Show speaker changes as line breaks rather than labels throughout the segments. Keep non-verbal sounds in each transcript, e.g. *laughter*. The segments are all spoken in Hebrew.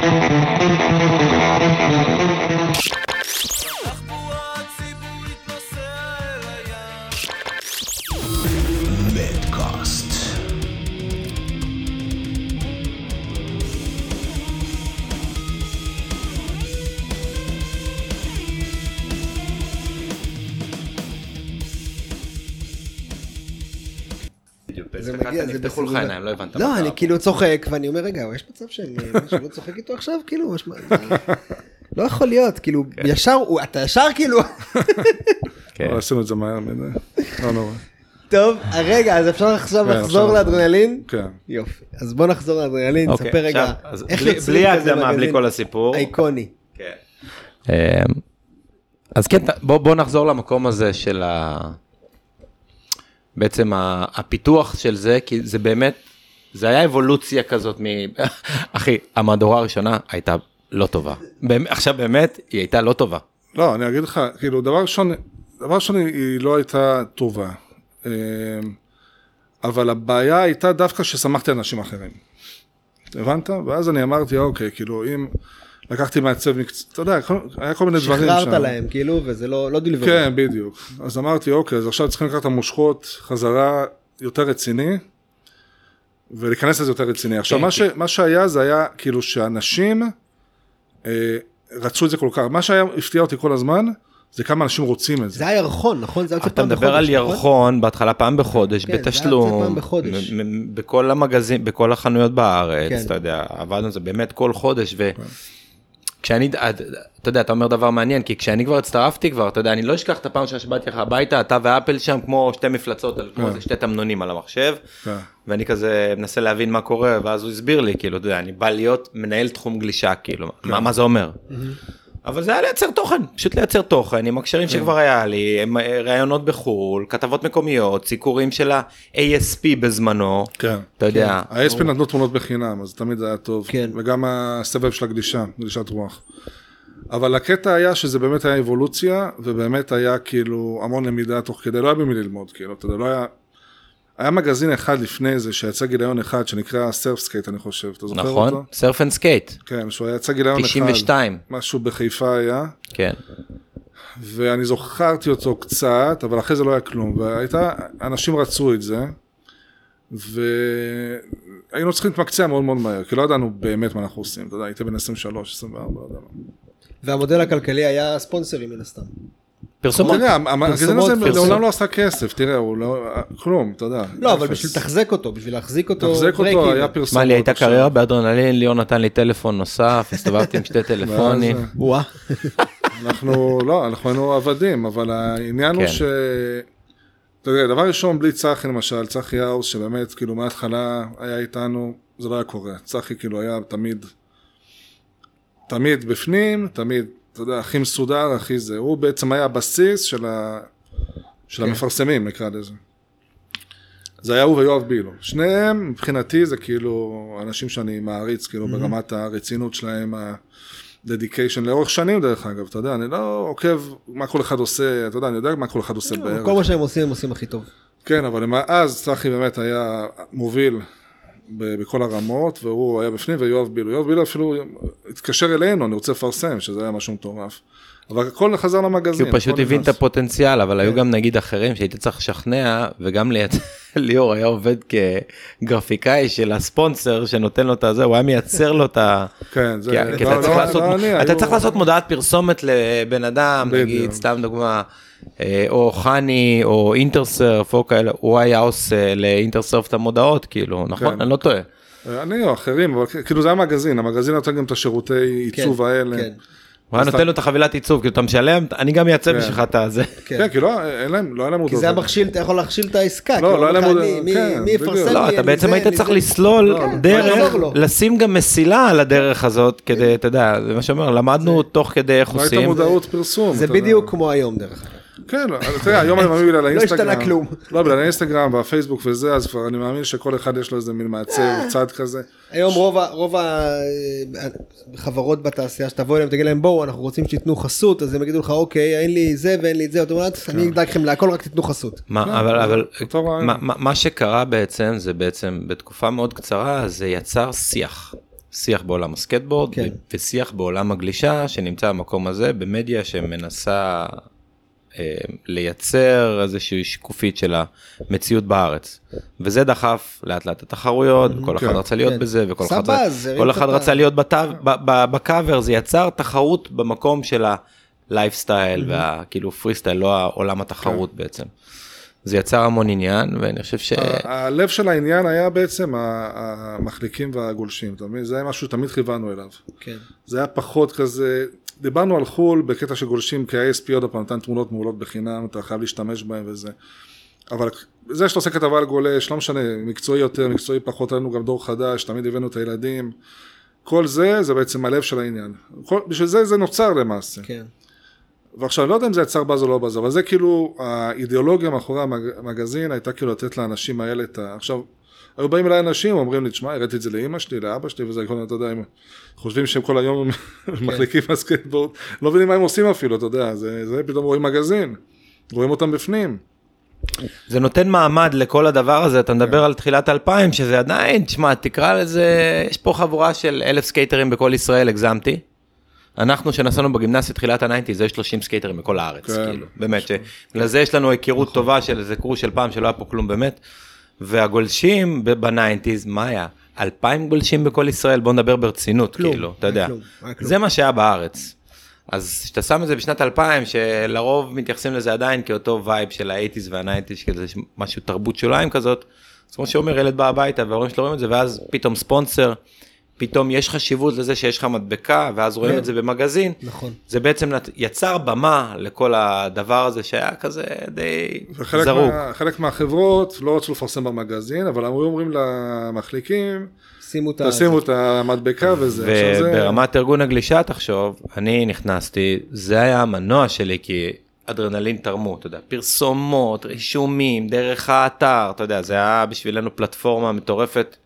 Thank
you.
זה
נפתחו לך. עיניים, לא הבנת.
לא, אני. כאילו צוחק, ואני אומר, רגע, יש מצב שאני *laughs* לא צוחק איתו עכשיו? כאילו. לא יכול להיות, כאילו, ישר, הוא- אתה ישר כאילו... *laughs*
כן.
אבל עשינו את זה מהר מדי. לא נורא.
טוב, רגע, אז אפשר עכשיו
כן,
לחזור. לאדרנלין?
כן.
יופי. אז בוא נחזור לאדרנלין,
אוקיי,
תספר רגע, איך
בלי-
יוצרים
בלי
כזה
ההקדמה, בלי כל הסיפור.
אייקוני.
כן. אמ, אז כן, בוא נחזור למקום הזה של ה... בעצם הפיתוח של זה, כי זה באמת, זה היה אבולוציה כזאת מ... *laughs* אחי, המהדורה הראשונה הייתה לא טובה. עכשיו באמת, היא הייתה לא טובה.
לא, אני אגיד לך, כאילו, דבר ראשון, דבר ראשון, היא- לא הייתה טובה. אה, אבל הבעיה הייתה דווקא ששמחתי על אנשים אחרים. הבנת? ואז אני אמרתי, אוקיי, כאילו, אם לקחתי מעצב מקצוע, אתה יודע, היה כל מיני דברים שם.
שחררת להם, כאילו, וזה לא לא דלבר.
כן, בדיוק. אז אמרתי, אוקיי, אז עכשיו צריכים לקחת את המושכות חזרה יותר רציני, ולהיכנס לזה יותר רציני. עכשיו,
כן,
מה, ש, מה שהיה, זה היה כאילו שאנשים אה, רצו את זה כל כך. מה שהיה, הפתיע אותי כל הזמן, זה כמה אנשים רוצים את זה.
זה היה ירחון, נכון? זה היה
אתה מדבר על
בחודש, נכון?
ירחון, בהתחלה פעם בחודש,
כן, זה היה יוצא
בתשלום,
פעם בחודש.
בכל המגזין, בכל החנויות בארץ,
כן.
אתה יודע, עבדנו על זה באמת כל חודש, וכשאני, אתה יודע, אתה אומר דבר מעניין, כי כשאני כבר הצטרפתי כבר, אתה יודע, אני לא אשכח את הפעם שבאתי לך הביתה, אתה ואפל שם כמו שתי מפלצות, כמו
כן.
איזה שתי תמנונים על המחשב,
כן.
ואני כזה מנסה להבין מה קורה, ואז הוא הסביר לי, כאילו, אתה יודע, אני בא להיות מנהל תחום גלישה, כאילו, מה- מה זה אומר? אבל זה היה לייצר תוכן, פשוט לייצר תוכן עם הקשרים שכבר היה לי, עם אה, ראיונות בחו"ל, כתבות מקומיות, סיקורים של ה-ASP בזמנו,
כן.
אתה יודע,
ה-ASP נתנו תמונות בחינם, אז תמיד זה היה טוב.
כן.
וגם הסבב של הגלישה, גלישת רוח. אבל הקטע היה שזה באמת היה אבולוציה, ובאמת היה כאילו המון למידה תוך כדי, לא היה במי ללמוד, כאילו, אתה יודע, לא היה... היה מגזין אחד לפני זה, שיצא גיליון אחד, שנקרא Surf Skate, אני חושב, אתה זוכר
נכון?
אותו?
Surf and Skate,
כן, שהוא יצא גיליון אחד.
92,
משהו בחיפה היה,
כן,
ואני זוכר אותו קצת, אבל אחרי זה לא היה כלום, והייתה, אנשים רצו את זה, והיינו צריכים להתמקצע מאוד מאוד מהר, כי לא ידענו באמת מה אנחנו עושים, אתה יודע, הייתי בן 23, 24, לא יודע מה.
והמודל הכלכלי היה ספונסרים מן הסתם.
פרסומות,
המגזין הזה. לעולם לא עשה כסף, תראה, הוא לא, כלום, אתה יודע.
לא, אבל. בשביל לתחזק אותו, בשביל להחזיק אותו,
תחזק אותו. היה פרסומות.
מה לי הייתה. קריירה באדרנלין, ליאור נתן לי טלפון נוסף, הסתובבתי עם שתי *laughs* טלפונים,
וואה.
אנחנו, לא, אנחנו היינו עבדים, אבל העניין הוא
כן.
ש... אתה יודע, דבר ראשון, בלי צחי למשל, צחי האוס, שבאמת, כאילו, מההתחלה היה איתנו, זה לא היה קורה. צחי, כאילו, היה תמיד, תמיד בפנים, תמיד, אתה יודע, הכי מסודר, הכי זה. הוא בעצם היה הבסיס של, ה... של
כן.
המפרסמים, נקרא לזה. זה היה הוא ויואב בילו. שניהם, מבחינתי, זה כאילו אנשים שאני מעריץ, כאילו, ברמת הרצינות שלהם, ה-dedication, לאורך שנים, דרך אגב, אתה יודע, אני לא עוקב מה כל אחד עושה, אתה יודע, אני יודע מה כל אחד עושה בערך.
כל מה שהם עושים, הם עושים הכי טוב.
כן, אבל אז צחי באמת היה מוביל בכל הרמות, והוא היה בפנים, ויואב בילו. יואב בילו אפילו התקשר אלינו, אני רוצה לפרסם, שזה היה משהו מטורף. אבל הכל חזר
כי
למגזין.
הוא פשוט הבין את. הפוטנציאל, אבל היו
כן.
גם נגיד אחרים שהייתי צריך לשכנע, וגם *laughs* ליאור היה עובד כגרפיקאי של הספונסר שנותן לו את הזה, הוא היה מייצר לו את ה...
כן, זה...
כי- כי אתה צריך לעשות- מודעת פרסומת לבן אדם. נגיד, סתם דוגמה, או חני, או אינטרסרף, או כאלה, הוא היה עושה לאינטרסרף את המודעות, כאילו, נכון?
כן.
אני לא טועה.
אני או אחרים, אבל כאילו זה היה מגזין, המגזין נותן גם את השירותי עיצוב האלה.
כן.
הוא היה נותן לו את החבילת עיצוב, כאילו, אתה משלם, אני גם אייצב
כן.
בשבילך את הזה.
כן, כי לא, אין להם, לא היה להם
כי
מודעות.
זה המכשיל, אתה יכול להכשיל את העסקה.
לא,
כאילו,
לא היה להם עוד-
מי-
כן.
יפרסם לי?
לא, אתה בעצם היית צריך. לסלול
לא,
דרך. לשים גם מסילה על הדרך הזאת, כדי, אתה יודע, זה מה שאומר, למדנו תוך כדי איך
לא הייתה
עושים.
מודעות פרסום.
זה. בדיוק כמו היום דרך אגב.
כן, לא, תראה, היום אני מאמין בגלל
לא
האינסטגרם.
השתנה כלום.
לא, בגלל האינסטגרם והפייסבוק וזה, אז כבר אני מאמין שכל אחד יש לו איזה מין מעצב *laughs* צד כזה.
היום רוב החברות בתעשייה שתבוא אליהם תגיד להם בואו אנחנו רוצים שתיתנו חסות אז הם יגידו לך אוקיי אין לי זה ואין לי את זה אתה אומר
כן.
אני אדאג לכם להכל רק תיתנו חסות.
מה, אבל. מה, שקרה בעצם, זה בעצם בתקופה מאוד קצרה, זה יצר שיח. שיח בעולם הסקטבורד
כן.
ושיח בעולם הגלישה שנמצא במקום הזה במדיה שמנסה לייצר איזושהי שקופית של המציאות בארץ וזה דחף לאט לאט התחרויות וכל אחד
כן.
רצה להיות
כן.
בזה וכל אחד,
את
אחד רצה להיות בקאבר זה יצר תחרות במקום של הלייפסטייל והכאילו פרי סטייל לא העולם התחרות
כן.
בעצם. זה יצר המון עניין ואני חושב ש...
הלב של העניין היה בעצם המחליקים והגולשים, אתה מבין? זה היה משהו שתמיד כיוונו אליו.
כן.
זה היה פחות כזה, דיברנו על חו"ל בקטע של גולשים, כי ה-ASP עוד פעם נתן תמונות מעולות בחינם, אתה חייב להשתמש בהם וזה. אבל זה שאתה עושה כתבה על גולש, לא משנה, מקצועי יותר, מקצועי פחות, היה לנו גם דור חדש, תמיד הבאנו את הילדים. כל זה, זה בעצם הלב של העניין. כל, בשביל זה זה נוצר למעשה.
כן.
ועכשיו, אני לא יודע אם זה יצר באז או לא באז, אבל זה כאילו, האידיאולוגיה מאחורי המג, המגזין הייתה כאילו לתת לאנשים האלה את ה... עכשיו, היו באים אליי אנשים, אומרים לי, תשמע, הראיתי את זה לאימא שלי, לאבא שלי, וזה, כל, אתה יודע, הם חושבים שהם כל היום מחליקים מהסקייטבורד, לא מבינים מה הם עושים אפילו, אתה יודע, זה, זה פתאום רואים מגזין, רואים אותם בפנים.
זה נותן מעמד לכל הדבר הזה אתה מדבר על תחילת 2000 שזה עדיין תשמע תקרא לזה יש פה חבורה של אלף סקייטרים בכל ישראל הגזמתי. אנחנו שנסענו בגימנסיה תחילת ה nineties יש 30 סקייטרים בכל הארץ
כן.
כאילו באמת שבגלל זה יש לנו היכרות טובה של איזה קורס של פעם שלא היה פה כלום באמת. והגולשים ב nineties מה היה? 2,000 גולשים בכל ישראל בוא נדבר ברצינות
כלום,
כאילו אתה יודע
כלום, כלום.
זה מה שהיה בארץ. אז כשאתה שם את זה בשנת 2000 שלרוב מתייחסים לזה עדיין כאותו vibe של ה eighties וה nineties כזה משהו תרבות שוליים כזאת. אז כמו שאומר ילד בא הביתה וההורים שלו רואים את זה ואז פתאום ספונסר. פתאום יש חשיבות לזה שיש לך מדבקה ואז רואים
כן.
את זה במגזין.
נכון.
זה בעצם יצר במה לכל הדבר הזה שהיה כזה די
וחלק
זרוק.
מה, חלק מהחברות לא רצו לפרסם במגזין, אבל היו אומרים למחליקים,
שימו את.
תשימו את המדבקה וזה. עכשיו זה-
וברמת ארגון הגלישה תחשוב, אני נכנסתי, זה היה המנוע שלי כי אדרנלין תרמו, אתה יודע, פרסומות, רישומים, דרך האתר, אתה יודע, זה היה בשבילנו פלטפורמה מטורפת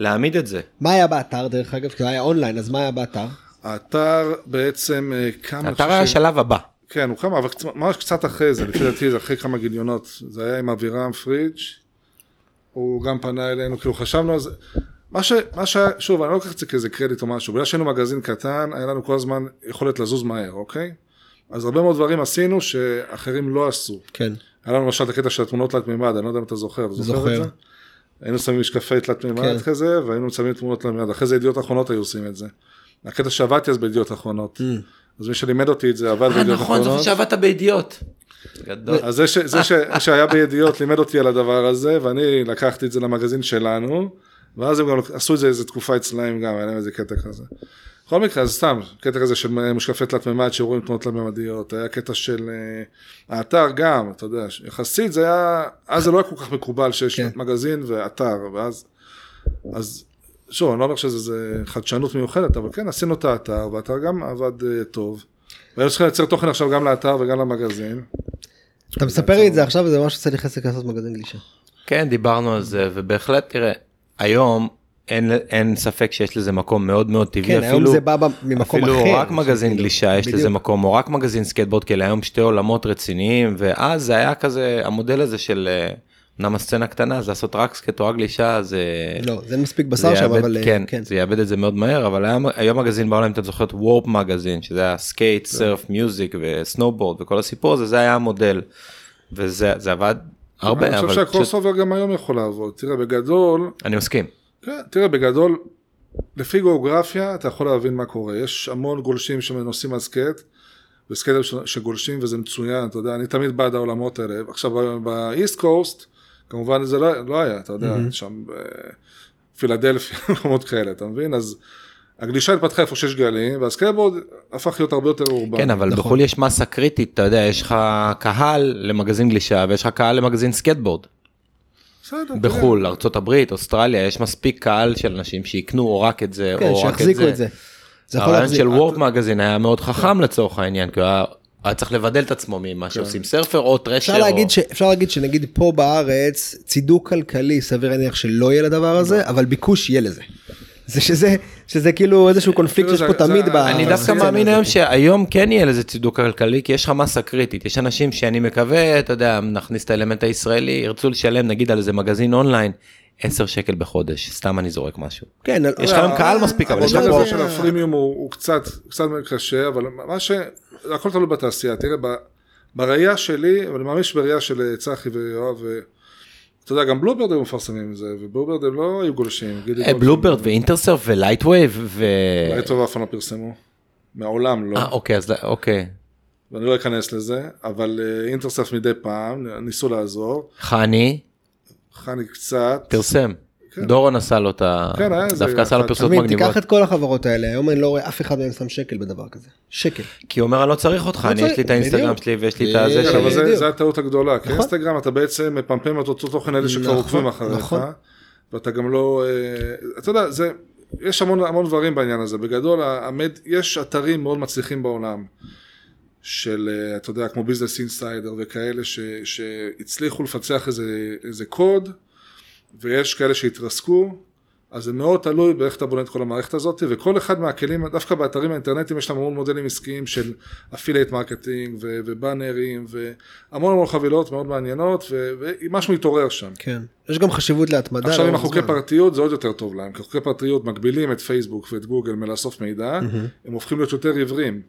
להעמיד את זה.
מה היה באתר דרך אגב? כי היה אונליין, אז מה היה באתר?
האתר בעצם אה, קם... אני
האתר היה השלב הבא.
כן, הוא קם, אבל ממש קצת אחרי זה, לפי דעתי זה אחרי כמה גיליונות. זה היה עם אבירם פריג', הוא גם פנה אלינו, כאילו חשבנו על זה. מה ש... מה ש... שוב, אני לא לוקח את זה כאיזה קרדיט או משהו, בגלל שהיינו מגזין קטן, היה לנו כל הזמן יכולת לזוז מהר, אוקיי? אז הרבה מאוד דברים עשינו שאחרים לא עשו.
כן.
היה לנו למשל את הקטע של התמונות תלת מימד, אני לא יודע אם אתה זוכר, זוכר
זוכר.
את זה? היינו שמים משקפי תלת מימד
כן.
כזה, והיינו שמים תמונות תלת מימד, אחרי זה ידיעות אחרונות היו עושים את זה. הקטע שעבדתי אז בידיעות אחרונות, אז מי שלימד אותי את זה עבד
אה
בידיעות
נכון,
אחרונות.
זה שעבדת בידיעות. גדול.
אז זה, ש, זה ש, שהיה בידיעות לימד אותי על הדבר הזה, ואני לקחתי את זה למגזין שלנו, ואז הם גם עשו את זה איזה תקופה אצלהם גם, היה להם איזה קטע כזה. בכל מקרה, אז סתם, קטע כזה של משקפי תלת מימד שרואים תמונות תלת מימדיות, היה קטע של אה, האתר גם, אתה יודע, יחסית זה היה, אז זה לא היה כל כך מקובל שיש
כן.
מגזין ואתר, ואז, אז שוב, אני לא אומר שזה חדשנות מיוחדת, אבל כן, עשינו את האתר, והאתר גם עבד אה, טוב. והיינו צריכים לייצר תוכן עכשיו גם לאתר וגם למגזין.
אתה מספר לי את זה עכשיו וזה ממש עושה לי חסק לעשות מגזין גלישה.
כן, דיברנו על זה, ובהחלט, תראה, היום אין, אין ספק שיש לזה מקום מאוד מאוד טבעי,
כן, היום
אפילו,
זה בא ממקום אחר.
אפילו רק מגזין גלישה יש לזה
בדיוק.
מקום, או רק מגזין סקייטבורד, כי היום שתי עולמות רציניים, ואז זה היה כזה, המודל הזה של, אה, אמנם הסצנה קטנה, זה לעשות רק skate או רק גלישה, זה...
לא, זה מספיק בשר שם, אבל אה,
כן,
כן.
זה יאבד את זה מאוד מהר, אבל היום, היום מגזין בעולם, אם אתה זוכר את Warp Magazine, שזה היה skate, surf, music ו snowboard וכל הסיפור הזה, זה היה המודל, וזה זה עבד הרבה,
אני
אבל
חושב
פשוט,
שה cross over גם היום יכול לעבוד. תראה, בגדול,
אני מסכים.
כן, תראה, בגדול, לפי גיאוגרפיה אתה יכול להבין מה קורה. יש המון גולשים שנוסעים על skate, ו skater ש- שגולשים וזה מצוין, אתה יודע, אני תמיד בעד העולמות האלה. עכשיו, ב East Coast, כמובן זה לא, לא היה, אתה יודע, שם בפילדלפיה, *laughs* מקומות כאלה, אתה מבין? אז הגלישה התפתחה איפה שיש גלים, והסקייטבורד הפך להיות הרבה יותר אורבן.
כן, אבל
נכון.
בחו"ל יש מסה קריטית, אתה יודע, יש לך קהל למגזין גלישה ויש לך קהל למגזין.
בסדר, תראה.
בחו"ל, ארה"ב, אוסטרליה, יש מספיק קהל של אנשים שיקנו או רק את זה,
כן,
או רק את
שיחזיקו
זה.
את זה. זה יכול
הרעיון
להחזיק.
של וורק מגזין היה מאוד חכם לצורך העניין, כי הוא היה היה צריך לבדל את עצמו ממה שעושים סרפר או טרשר.
אפשר להגיד, ש... אפשר להגיד שנגיד פה בארץ צידוק כלכלי סביר להניח שלא יהיה לדבר הזה אבל ביקוש יהיה לזה. זה שזה שזה כאילו איזשהו קונפליקט
כאילו
שיש פה תמיד. ב-
אני דווקא מאמין. היום שהיום כן יהיה לזה צידוק כלכלי כי יש לך מסה קריטית יש אנשים שאני מקווה אתה יודע נכניס את האלמנט הישראלי ירצו לשלם נגיד על איזה מגזין אונליין 10 שקל בחודש, סתם אני זורק משהו.
כן,
יש לך היום קהל מספיק, אבל יש לך
המודל
פה...
הזה של הפרימיום הוא קצת קצת קשה, אבל מה ש... הכל תלוי בתעשייה. תראה, בראייה שלי, ואני מאמין שבראייה של אה, צחי ויואב, ו- אתה יודע, גם ב Bluebird היו מפרסמים את זה, ו Bluebird הם לא היו גולשים.
אה, Bluebird ו Intersurf ו
Lightwave ו... טוב אף פעם לא פרסמו. מעולם לא.
אה אוקיי אז אוקיי.
ואני לא אכנס לזה, אבל אה, Intersurf מדי פעם, ניסו לעזור.
חני
חני קצת.
פרסם.
כן.
דורון עשה לו את ה...
כן, היה איזה
דווקא עשה לו
אחד.
פרסומות
תמיד,
מגניבות.
תיקח את כל החברות האלה, היום אני לא רואה אף אחד מהם שם שקל בדבר כזה. שקל.
כי הוא אומר אני לא צריך אותך,
לא
אני יש לי את האינסטגרם. שלי ויש לי את הזה שלי.
אבל זה- הטעות הגדולה, כי
נכון.
אינסטגרם אתה בעצם מפמפם את אותו תוכן אלה שכבר
נכון,
עוקבים אחריך,
נכון.
ואתה גם לא, אה, אתה יודע, זה, יש המון המון דברים בעניין הזה, בגדול המד, יש אתרים מאוד מצליחים בעולם, של, אה, אתה יודע, כמו Business Insider וכאלה, ש, שהצליחו לפצח איזה, איזה קוד, ויש כאלה שהתרסקו, אז זה מאוד תלוי באיך אתה בונה את כל המערכת הזאת, וכל אחד מהכלים, דווקא באתרים האינטרנטיים יש להם המון מודלים עסקיים של affiliate marketing ו- ובאנרים, והמון המון חבילות מאוד מעניינות, ומשהו מתעורר שם.
כן. יש גם חשיבות להתמדה.
עכשיו עם
חוקי.
פרטיות זה עוד יותר טוב להם, כי חוקי פרטיות מגבילים את פייסבוק ואת גוגל מלאסוף מידע, הם הופכים להיות יותר עיוורים.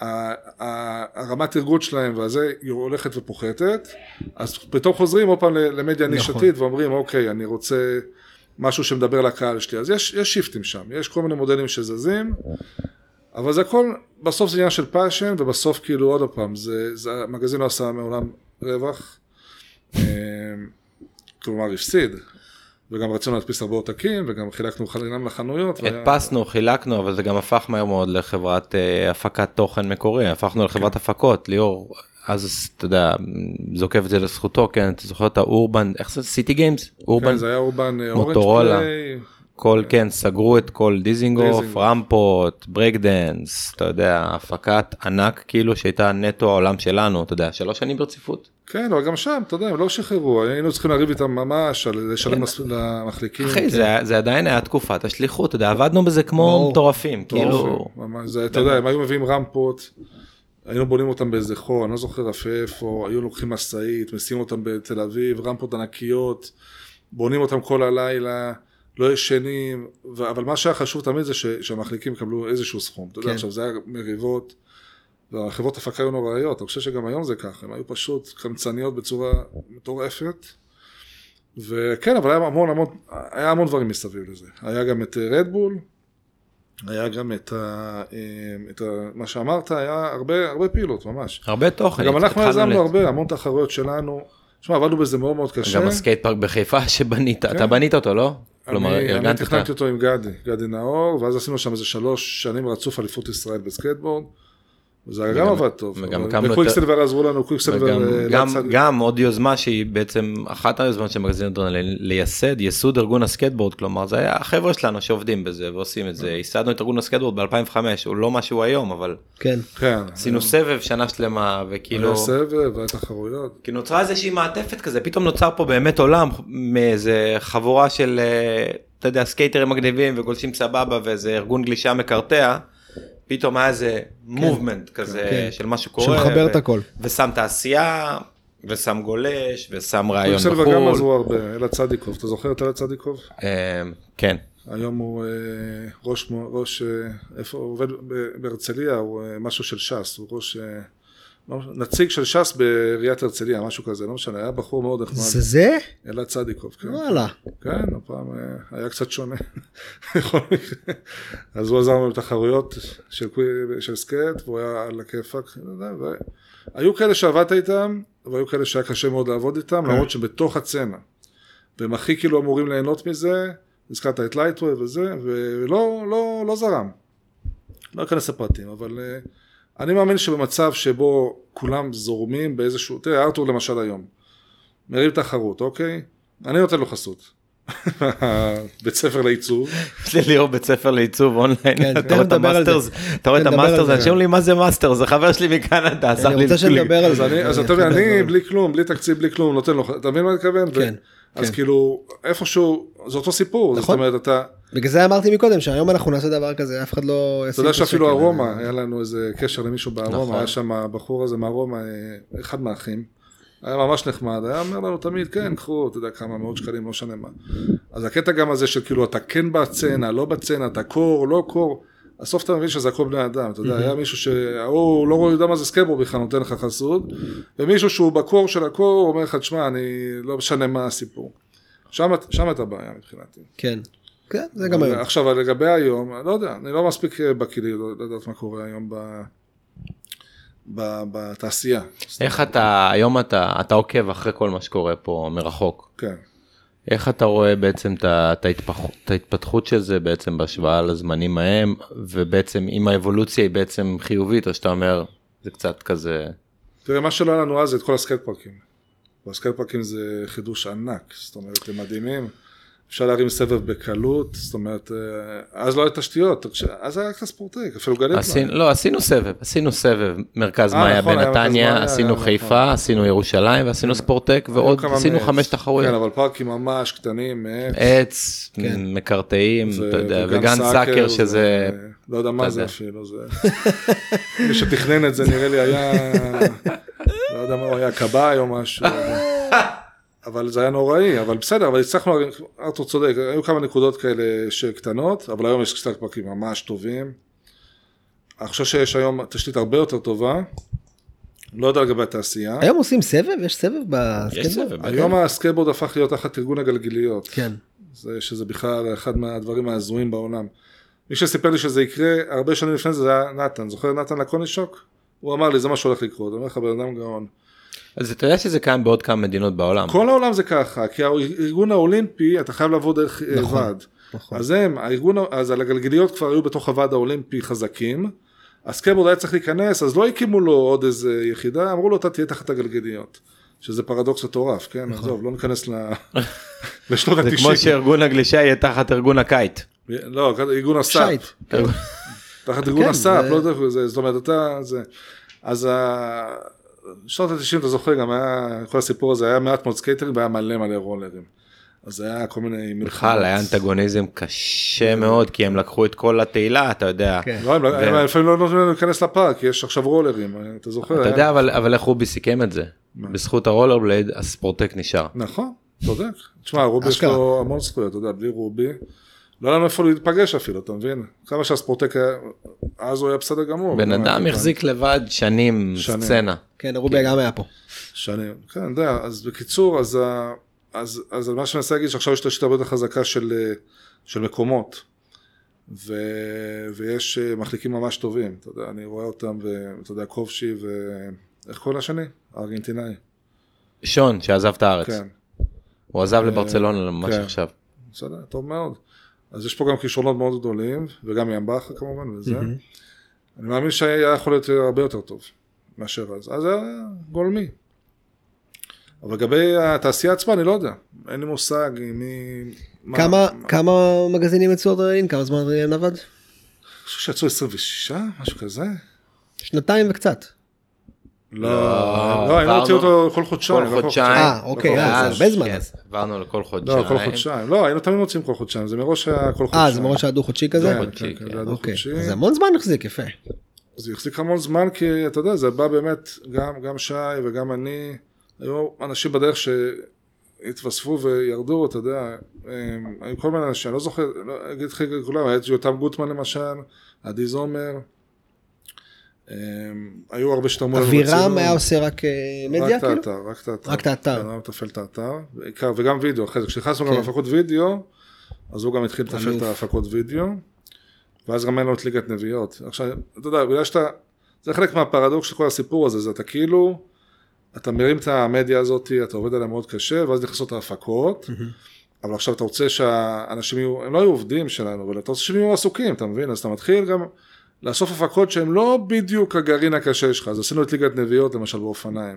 הרמת ארגון שלהם והזה היא הולכת ופוחתת, אז פתאום חוזרים עוד פעם למדיה
נכון.
נישתית ואומרים אוקיי אני רוצה משהו שמדבר לקהל שלי, אז יש, יש shift ים שם, יש כל מיני מודלים שזזים, אבל זה הכל, בסוף זה עניין של passion ובסוף כאילו עוד פעם, זה, זה המגזין לא עשה מעולם רווח, אה, כלומר הפסיד. וגם רצינו להדפיס הרבה עותקים, וגם חילקנו חינם לחנויות. והיה-
הדפסנו, חילקנו, אבל זה גם הפך מהר מאוד לחברת אה, הפקת תוכן מקורי, הפכנו לחברת הפקות, ליאור, אז אתה יודע, זוקף את זה לזכותו, כן, אתה זוכר את ה urban, איך זה, city games? urban,
כן, זה היה Urban
Orange.
Play.
כל, כן, סגרו את כל דיזינגוף. רמפות, ברייקדאנס, אתה יודע, הפקת ענק כאילו שהייתה נטו העולם שלנו, אתה יודע, שלוש שנים ברציפות.
כן, אבל גם שם, אתה יודע, הם לא שחררו, היינו צריכים לריב איתם ממש, לשלם מס- למחליקים.
כן. אחי, זה, זה עדיין היה תקופת השליחות, אתה יודע, עבדנו בזה כמו. מטורפים, כאילו,
אתה יודע, הם היו מביאים רמפות, היינו בונים אותם באיזה חור, אני לא זוכר אף איפה, היו לוקחים משאית, מסיעים אותם בתל אביב, רמפות ענקיות, בונים אותם כל הלילה, לא ישנים, ו- אבל מה שהיה חשוב תמיד זה ש- שהמחליקים יקבלו איזשהו סכום, אתה יודע,
כן.
עכשיו זה היה מריבות, והחברות הפקה היו נוראיות, אני חושב שגם היום זה ככה, הן היו פשוט קמצניות בצורה מטורפת. וכן, אבל היה המון המון, היה המון דברים מסביב לזה. היה גם את רדבול, היה גם את, ה, אה, את ה, מה שאמרת, היה הרבה, הרבה פעילות ממש.
הרבה תוכן.
גם אנחנו יזמנו
לת-
הרבה, המון תחרויות שלנו. תשמע, עבדנו בזה מאוד מאוד קשה.
גם ה skate park בחיפה שבנית, אתה בנית אותו, לא? כלומר,
אני, אני
ארגנת ה...
תכננתי אותו עם גדי, גדי נאור, ואז עשינו שם איזה שלוש שנים רצוף אליפות ישראל בסקייטבורד. וזה גם עבד טוב.
וגם קמנו את-
ו Quiksilver עזרו לנו, Quiksilver...
וגם
אה,
גם, עוד יוזמה שהיא בעצם אחת היוזמות של מגזין אדרנלין לייסד ייסוד ארגון הסקייטבורד כלומר זה היה החבר'ה שלנו שעובדים בזה ועושים את זה ייסדנו את ארגון הסקייטבורד ב2005 הוא לא מה שהוא היום אבל
כן.
כן.
עשינו סבב שנה שלמה וכאילו
היה סבב, והיה תחרויות.
כי נוצרה איזושהי מעטפת כזה פתאום נוצר פה באמת עולם מאיזה חבורה של אה, אתה יודע skater ים מגניבים וגולשים סבבה ואיזה ארגון גלישה מקרטע. פתאום היה איזה מובמנט כזה
כן.
של מה שקורה
שמחבר את הכל.
ושם תעשייה ושם גולש ושם רעיון
קוויקסילבר גם
בחו"ל.
עזרו הרבה, אלעד צדיקוב, אתה זוכר את אלעד צדיקוב?
אה, כן.
היום הוא אה, ראש, ראש, אה, איפה הוא עובד ב- בהרצליה, הוא משהו של ש"ס, הוא ראש, נציג של ש"ס בעיריית הרצליה, משהו כזה, לא משנה, היה בחור מאוד נחמד,
זה זה?
אלעד צדיקוב, כן.
וואלה.
כן, הפעם אה, היה קצת שונה, *laughs* בכל מקרה. אז הוא עזר לנו בתחרויות של, של skate, והוא היה על הכיפאק, לא והיו כאלה שעבדת איתם, והיו כאלה שהיה קשה מאוד לעבוד איתם, למרות שבתוך הסצנה. והם הכי כאילו אמורים ליהנות מזה, הזכרת את Lightway וזה, ולא לא, לא זרם. לא אכנס לפרטים, אבל uh, אני מאמין שבמצב שבו כולם זורמים באיזשהו, תראה, ארתור למשל היום, מרים תחרות, אוקיי? אני נותן לו חסות. *laughs* בית ספר לעיצוב, *laughs*
יש לי ליאור בית ספר לעיצוב אונליין.
כן,
אתה רואה את.
ה
masters, אתה רואה את ה
masters.
אנשים אומרים לי מה זה master, זה חבר שלי מקנדה, עשה
אני
לי
רוצה שנדבר על
אז
זה.
אני, אז אתה יודע, אני בלי כלום, בלי תקציב, בלי כלום, נותן לו, אתה מבין מה אני מתכוון?
כן,
אז
כן.
כאילו, איפשהו, זה אותו סיפור, זאת
נכון.
אומרת, אתה,
בגלל זה אמרתי מקודם שהיום אנחנו נעשה דבר כזה אף אחד לא
אתה יודע שאפילו. ארומה, היה לנו איזה קשר למישהו בארומה,
נכון.
היה שם הבחור הזה מארומה, אה, אחד מהאחים, היה ממש נחמד, היה אומר לנו תמיד, כן, קחו, אתה יודע, כמה מאות שקלים, לא משנה מה. אז הקטע גם הזה של כאילו, אתה כן בסצנה, לא בסצנה, אתה core, לא core, בסוף אתה מבין שזה הכל בני אדם, אתה יודע, היה מישהו שההוא לא יודע מה זה סקייטבורד בכלל, נותן לך חסות, ומישהו שהוא ב core של ה core, אומר לך, תשמע, אני לא משנה מה הסיפור. שם שם את הבעיה מבחינתי.
כן. כן, זה גם היום.
עכשיו, לגבי היום, אני לא יודע, אני לא מספיק בקיא לי לדעת מה קורה היום ב... ב- בתעשייה.
איך אתה, היום אתה, אתה עוקב אחרי כל מה שקורה פה מרחוק.
כן.
איך אתה רואה בעצם את ההתפתחות של זה בעצם בהשוואה לזמנים ההם, ובעצם אם האבולוציה היא בעצם חיובית, או שאתה אומר, זה קצת כזה...
תראה, מה שלא היה לנו אז זה את כל הסקייט פארקים. והסקייט פארקים זה חידוש ענק, זאת אומרת, הם מדהימים. אפשר להרים סבב בקלות, זאת אומרת, אה, אז לא היה תשתיות, אז היה רק הספורטק, אפילו גלית.
עשינו, לא, עשינו סבב, עשינו סבב, מרכז
אה,
מאיה
נכון, היה מרכז
בנתניה,
מאיה,
עשינו
נכון.
חיפה, עשינו ירושלים ועשינו ספורטק, ועוד עשינו
מ-
חמש
כן,
תחרויות.
אבל פארקים ממש קטנים, מעץ.
עץ,
כן.
מקרטעים, אתה יודע,
וגן
סאקר שזה...
זה- לא יודע מה זה. אפילו, זה... *laughs* מי שתכנן את זה נראה לי היה... לא יודע מה הוא היה, כבאי או משהו. *laughs* אבל זה היה נוראי, אבל בסדר, אבל הצלחנו, ארתור צודק, היו כמה נקודות כאלה שקטנות, אבל היום יש skate park ים ממש טובים. אני חושב שיש היום תשתית הרבה יותר טובה, לא יודע לגבי התעשייה.
היום עושים סבב? יש סבב בסקייטבורד?
סבב,
היום הסקייטבורד הפך להיות תחת ארגון הגלגיליות.
כן.
זה, שזה בכלל אחד מהדברים ההזויים בעולם. מי שסיפר לי שזה יקרה הרבה שנים לפני זה, זה היה נתן. זוכר נתן לקונישוק? הוא אמר לי, זה מה שהולך לקרות. אני אומר לך, בן אדם גאון.
אז אתה יודע שזה קיים בעוד כמה מדינות בעולם.
כל העולם זה ככה, כי הארגון האולימפי, אתה חייב לעבוד דרך אה,
נכון,
ועד.
נכון.
אז הם, הארגון, אז על הגלגיליות כבר היו בתוך הוועד האולימפי חזקים. הסקייטבורד היה צריך להיכנס, אז לא הקימו לו עוד איזה יחידה, אמרו לו, אתה תהיה תחת הגלגיליות. שזה פרדוקס מטורף, כן? עזוב, לא ניכנס ל... *laughs* לשנות
נכון. זה
ה-90.
כמו שארגון הגלישה יהיה תחת ארגון ה kite.
לא, ארגון ה SUP.
שייט.
תחת ארגון
כן,
ה
SUP,
לא יודע, זה- זאת אומרת, אתה, זה, אז שנות ה-90, אתה זוכר, גם היה, כל הסיפור הזה, היה מעט מאוד skater ים והיה מלא מלא רולרים. אז היה כל מיני מלחמות.
בכלל היה אנטגוניזם קשה מאוד, כי הם לקחו את כל התהילה, אתה יודע.
כן.
לא, הם, לפעמים לא נותנים לנו להיכנס לפארק, כי יש עכשיו רולרים, אתה זוכר?
אתה יודע אבל איך רובי סיכם את זה בזכות ה rollerblade הספורטק נשאר
נכון, צודק. תשמע, רובי יש. לו המון זכויות, אתה יודע, בלי רובי. לא היה לנו איפה להיפגש אפילו, אתה מבין? כמה שהספורטק היה, אז הוא היה בסדר גמור.
בן
גם
אדם החזיק לבד שנים
שנים.
סצנה
כן, רובי גם היה פה.
שנים, כן, אני יודע, אז בקיצור, אז, ה- אז, אז מה שאני מנסה להגיד שעכשיו יש תשתית הרבה יותר חזקה של, אה, של מקומות, ו, ויש אה, מחליקים ממש טובים, אתה יודע, אני רואה אותם, ואתה יודע, כובשי ו... איך קוראים לשני? הארגנטינאי,
שון שעזב את הארץ
כן,
הוא עזב לברצלונה ממש
כן.
עכשיו
בסדר, טוב מאוד. אז יש פה גם כישרונות מאוד גדולים, וגם ים בכר כמובן, וזה. אני מאמין שהיה יכול להיות הרבה יותר טוב מאשר אז. אז היה גולמי. אבל לגבי התעשייה עצמה, אני לא יודע. אין לי מושג מי... מה-
כמה,
מה-
כמה מגזינים יצאו אדרנלין? כמה זמן אדרנלין עבד?
אני חושב שיצאו 26, משהו כזה.
שנתיים וקצת.
לא,
לא,
לא, היינו
עברנו-
מוציא אותו כל חודשיים.
כל
לא
חודשיים.
אה, אוקיי, אה, זה הרבה זמן
כן. עברנו לכל
לא,
חודשיים
כל חודשיים. לא, היינו תמיד מוצאים כל חודשיים, זה מראש היה כל חודשיים.
אה, זה מראש היה דו-חודשי כזה?
כן,
חודשי,
כן,
כן.
זה היה
אוקיי.
דו-חודשי.
זה המון זמן החזיק, יפה.
זה החזיק המון זמן כי אתה יודע זה בא באמת גם שי וגם אני היו אנשים בדרך שהתווספו וירדו אתה יודע היו כל מיני אנשים אני לא זוכר לא אגיד לך את כולם היה את יותם גוטמן למשל עדי זומר היו הרבה שתרמו לנו
אבירם
בצילום.
היה עושה רק אה, מדיה
רק את
כאילו?
האתר רק את האתר
רק את האתר.
הוא מתפעל את האתר בעיקר וגם וידאו אחרי זה כשנכנסנו גם
כן.
להפקות וידאו אז הוא גם התחיל לתפעל. את ההפקות וידאו ואז גם אין לו את ליגת נביאות עכשיו אתה יודע בגלל שאתה זה חלק מהפרדוקס של כל הסיפור הזה זה אתה כאילו אתה מרים את המדיה הזאת אתה עובד עליה מאוד קשה ואז נכנסות ההפקות אבל עכשיו אתה רוצה שהאנשים יהיו הם לא יהיו עובדים שלנו אבל אתה רוצה שהם יהיו עסוקים אתה מבין אז אתה מתחיל גם לאסוף הפקות שהן לא בדיוק הגרעין הקשה שלך אז עשינו את ליגת נביאות למשל באופניים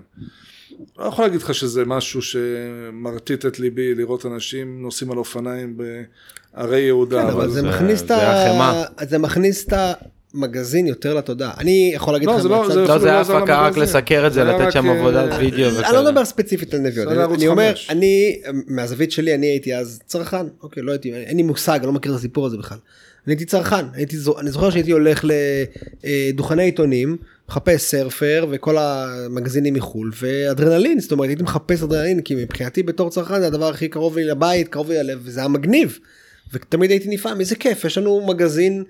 לא יכול להגיד לך שזה משהו שמרטיט את ליבי לראות אנשים נוסעים על אופניים בערי יהודה.
כן, אבל זה
זה-
מכניס את
זה
ה...
החמאה.
זה מכניס את המגזין יותר לתודעה. אני יכול להגיד
לא,
לך
זה לא-
מהצד-
זה-
לא זה
לא
היה
עזר
הפקה רק. לסקר את זה
זה היה
לתת
רק,
שם
אה,
עבודת וידאו
אני לא
וכאלה.
מדבר ספציפית על נביאות,
זה
אני- אומר. אני, מהזווית שלי, אני הייתי אז צרכן, אוקיי, לא הייתי, אין לי מושג, אני לא מכיר את הסיפור הזה בכלל. אני הייתי צרכן, הייתי, אני זוכר שהייתי הולך לדוכני עיתונים, מחפש Surfer וכל המגזינים מחול, ואדרנלין, זאת אומרת הייתי מחפש אדרנלין, כי מבחינתי בתור צרכן זה הדבר הכי קרוב לי לבית, קרוב לי ללב, וזה היה מגניב. ותמיד הייתי נפעם, איזה כיף, יש לנו מגזין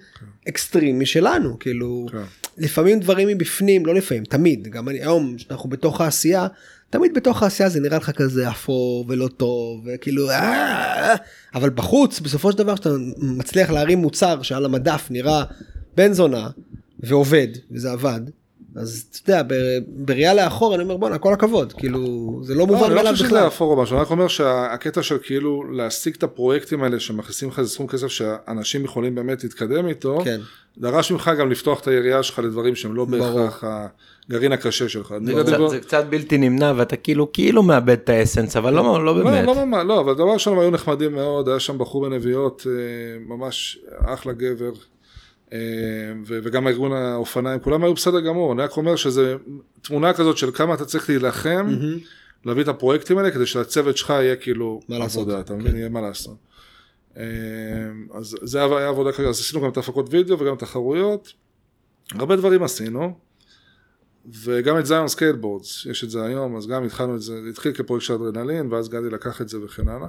אקסטרימי שלנו, כאילו,
כן.
לפעמים דברים מבפנים, לא לפעמים, תמיד, גם אני, היום, שאנחנו בתוך העשייה, תמיד בתוך העשייה זה נראה לך כזה אפור ולא טוב, וכאילו, "אה", אבל בחוץ, בסופו של דבר, שאתה מצליח להרים מוצר שעל המדף נראה בן זונה, ועובד, וזה עבד, אז אתה יודע, בראייה לאחור, אני אומר, בואנה, כל הכבוד, כאילו, זה לא
לא,
מובן
אני לא
מאליו
חושב שזה
בכלל.
אפור או משהו, אני רק אומר שהקטע של כאילו להשיג את הפרויקטים האלה שמכניסים לך איזה סכום כסף שאנשים יכולים באמת להתקדם איתו,
כן.
דרש ממך גם לפתוח את היריעה שלך לדברים שהם לא. בהכרח הגרעין הקשה שלך.
זה קצת-
ב-
זה קצת בלתי נמנע ואתה כאילו כאילו מאבד את האסנס אבל לא לא
לא,
באמת.
לא, לא, אבל דבר ראשון הם היו נחמדים מאוד, היה שם בחור בנביעות, אה, ממש אחלה גבר, וגם ארגון האופניים, כולם היו בסדר גמור, אני רק אומר שזה תמונה כזאת של כמה אתה צריך להילחם, להביא את הפרויקטים האלה, כדי שלצוות שלך יהיה כאילו
מה לעשות.
עבודה, אתה מבין, יהיה מה לעשות. אה, אז זה היה עבודה כרגע, אז עשינו גם את הפקות וידאו וגם תחרויות, הרבה דברים עשינו. וגם את Zion Skateboards, יש את זה היום, אז גם התחלנו את זה, זה התחיל כפרויקט של אדרנלין, ואז גדי לקח את זה וכן הלאה.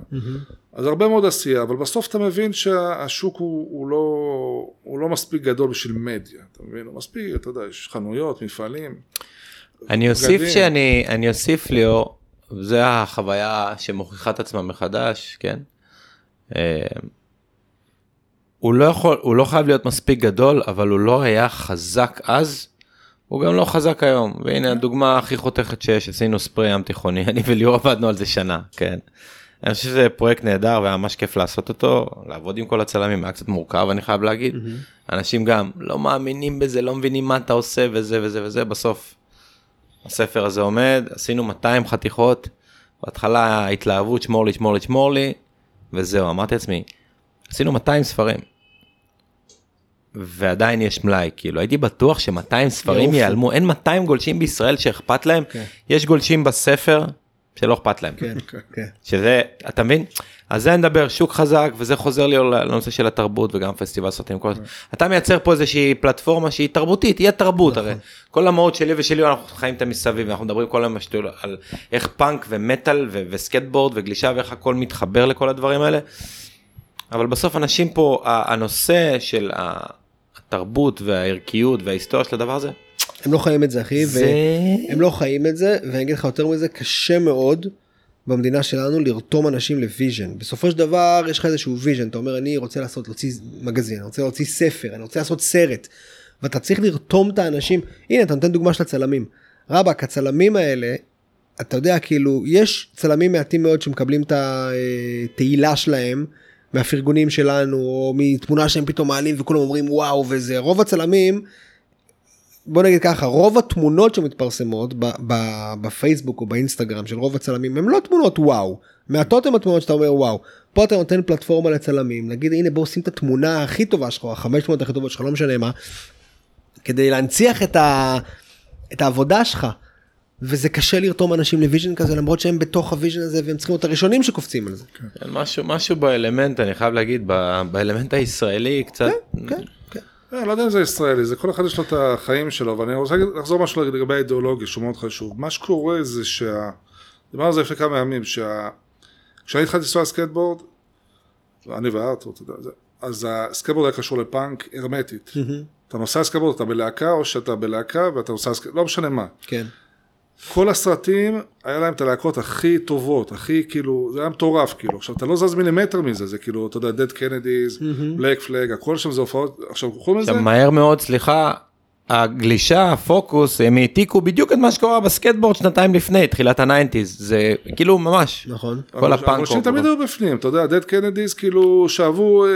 אז הרבה מאוד עשייה, אבל בסוף אתה מבין שהשוק הוא, הוא, לא, הוא לא מספיק גדול בשביל מדיה, אתה מבין? הוא מספיק, אתה יודע, יש חנויות, מפעלים.
אני אוסיף
בגדים.
שאני אני אוסיף ליאור זה החוויה שמוכיחה את עצמה מחדש כן. אה, הוא לא יכול הוא לא חייב להיות מספיק גדול אבל הוא לא היה חזק אז. הוא גם לא חזק היום. והנה הדוגמה הכי חותכת שיש עשינו ספרי ים תיכוני *laughs* אני וליאור עבדנו על זה שנה כן. אני חושב שזה פרויקט נהדר והיה ממש כיף לעשות אותו לעבוד עם כל הצלמים היה קצת מורכב אני חייב להגיד. אנשים גם לא מאמינים בזה לא מבינים מה אתה עושה וזה וזה וזה. בסוף הספר הזה עומד, עשינו 200 חתיכות, בהתחלה התלהבות, שמור לי, שמור לי, שמור לי, וזהו, אמרתי לעצמי, עשינו 200 ספרים. ועדיין יש מלאי, כאילו הייתי בטוח ש-200 ספרים. ייעלמו, אין 200 גולשים בישראל שאכפת להם,
כן.
יש גולשים בספר שלא אכפת להם,
כן, כן.
שזה, אתה מבין? אז זה נדבר, שוק חזק, וזה חוזר לי לנושא של התרבות וגם פסטיבל סרטים. כל... אתה מייצר פה איזושהי פלטפורמה שהיא תרבותית, תהיה תרבות, הרי כל המהות שלי ושלי, אנחנו חיים את המסביב, אנחנו מדברים כל היום על איך פאנק ומטאל וסקטבורד וגלישה ואיך הכל מתחבר לכל הדברים האלה. אבל בסוף אנשים פה, הנושא של התרבות והערכיות וההיסטוריה של הדבר הזה,
הם לא חיים את זה אחי,
זה...
והם לא חיים את זה, ואני אגיד לך יותר מזה, קשה מאוד במדינה שלנו לרתום אנשים ל vision. בסופו של דבר יש לך איזשהו vision, אתה אומר אני רוצה לעשות, להוציא מגזין, אני רוצה להוציא ספר, אני רוצה לעשות סרט, ואתה צריך לרתום את האנשים, הנה אתה נותן דוגמה של הצלמים. רבאק, הצלמים האלה, אתה יודע כאילו, יש צלמים מעטים מאוד שמקבלים את התהילה שלהם. מהפרגונים שלנו או מתמונה שהם פתאום מעלים וכולם אומרים וואו וזה רוב הצלמים בוא נגיד ככה רוב התמונות שמתפרסמות בפייסבוק או באינסטגרם של רוב הצלמים הם לא תמונות וואו מעטות הן התמונות שאתה אומר וואו פה אתה נותן פלטפורמה לצלמים נגיד הנה בוא שים את התמונה הכי טובה שלך החמש תמונות הכי טובות שלך לא משנה מה כדי להנציח את, ה... את העבודה שלך. וזה קשה לרתום אנשים ל vision כזה למרות שהם בתוך ה vision הזה והם צריכים להיות הראשונים שקופצים על זה.
כן, משהו משהו באלמנט אני חייב להגיד ב- באלמנט הישראלי קצת
כן, כן.
אה, לא יודע אם זה ישראלי, זה כל אחד יש לו את החיים שלו, ואני רוצה לחזור משהו לגבי האידיאולוגיה שהוא מאוד חשוב. מה שקורה זה שה... דיברנו על זה לפני כמה ימים, שה... כשאני התחלתי לנסוע סקייטבורד, אני וארתור, אתה יודע, אז הסקייטבורד היה קשור לפאנק הרמטית. אתה נוסע סקייטבורד, אתה בלהקה, או שאתה בלהקה ואתה נוסע סקייטבורד, לא משנה מה.
כן.
כל הסרטים, היה להם את הלהקות הכי טובות, הכי כאילו, זה היה מטורף כאילו. עכשיו, אתה לא זז מילימטר מזה, זה כאילו, אתה יודע, Dead Kennedys, Black Flag, הכל שם זה הופעות, עכשיו, קחו מזה,
עכשיו מהר מאוד סליחה הגלישה הפוקוס הם העתיקו בדיוק את מה שקורה בסקטבורד שנתיים לפני תחילת ה nineties זה כאילו ממש
נכון.
כל הפאנק
האנשים תמיד היו בפנים, אתה יודע, Dead Kennedys כאילו שאבו אה,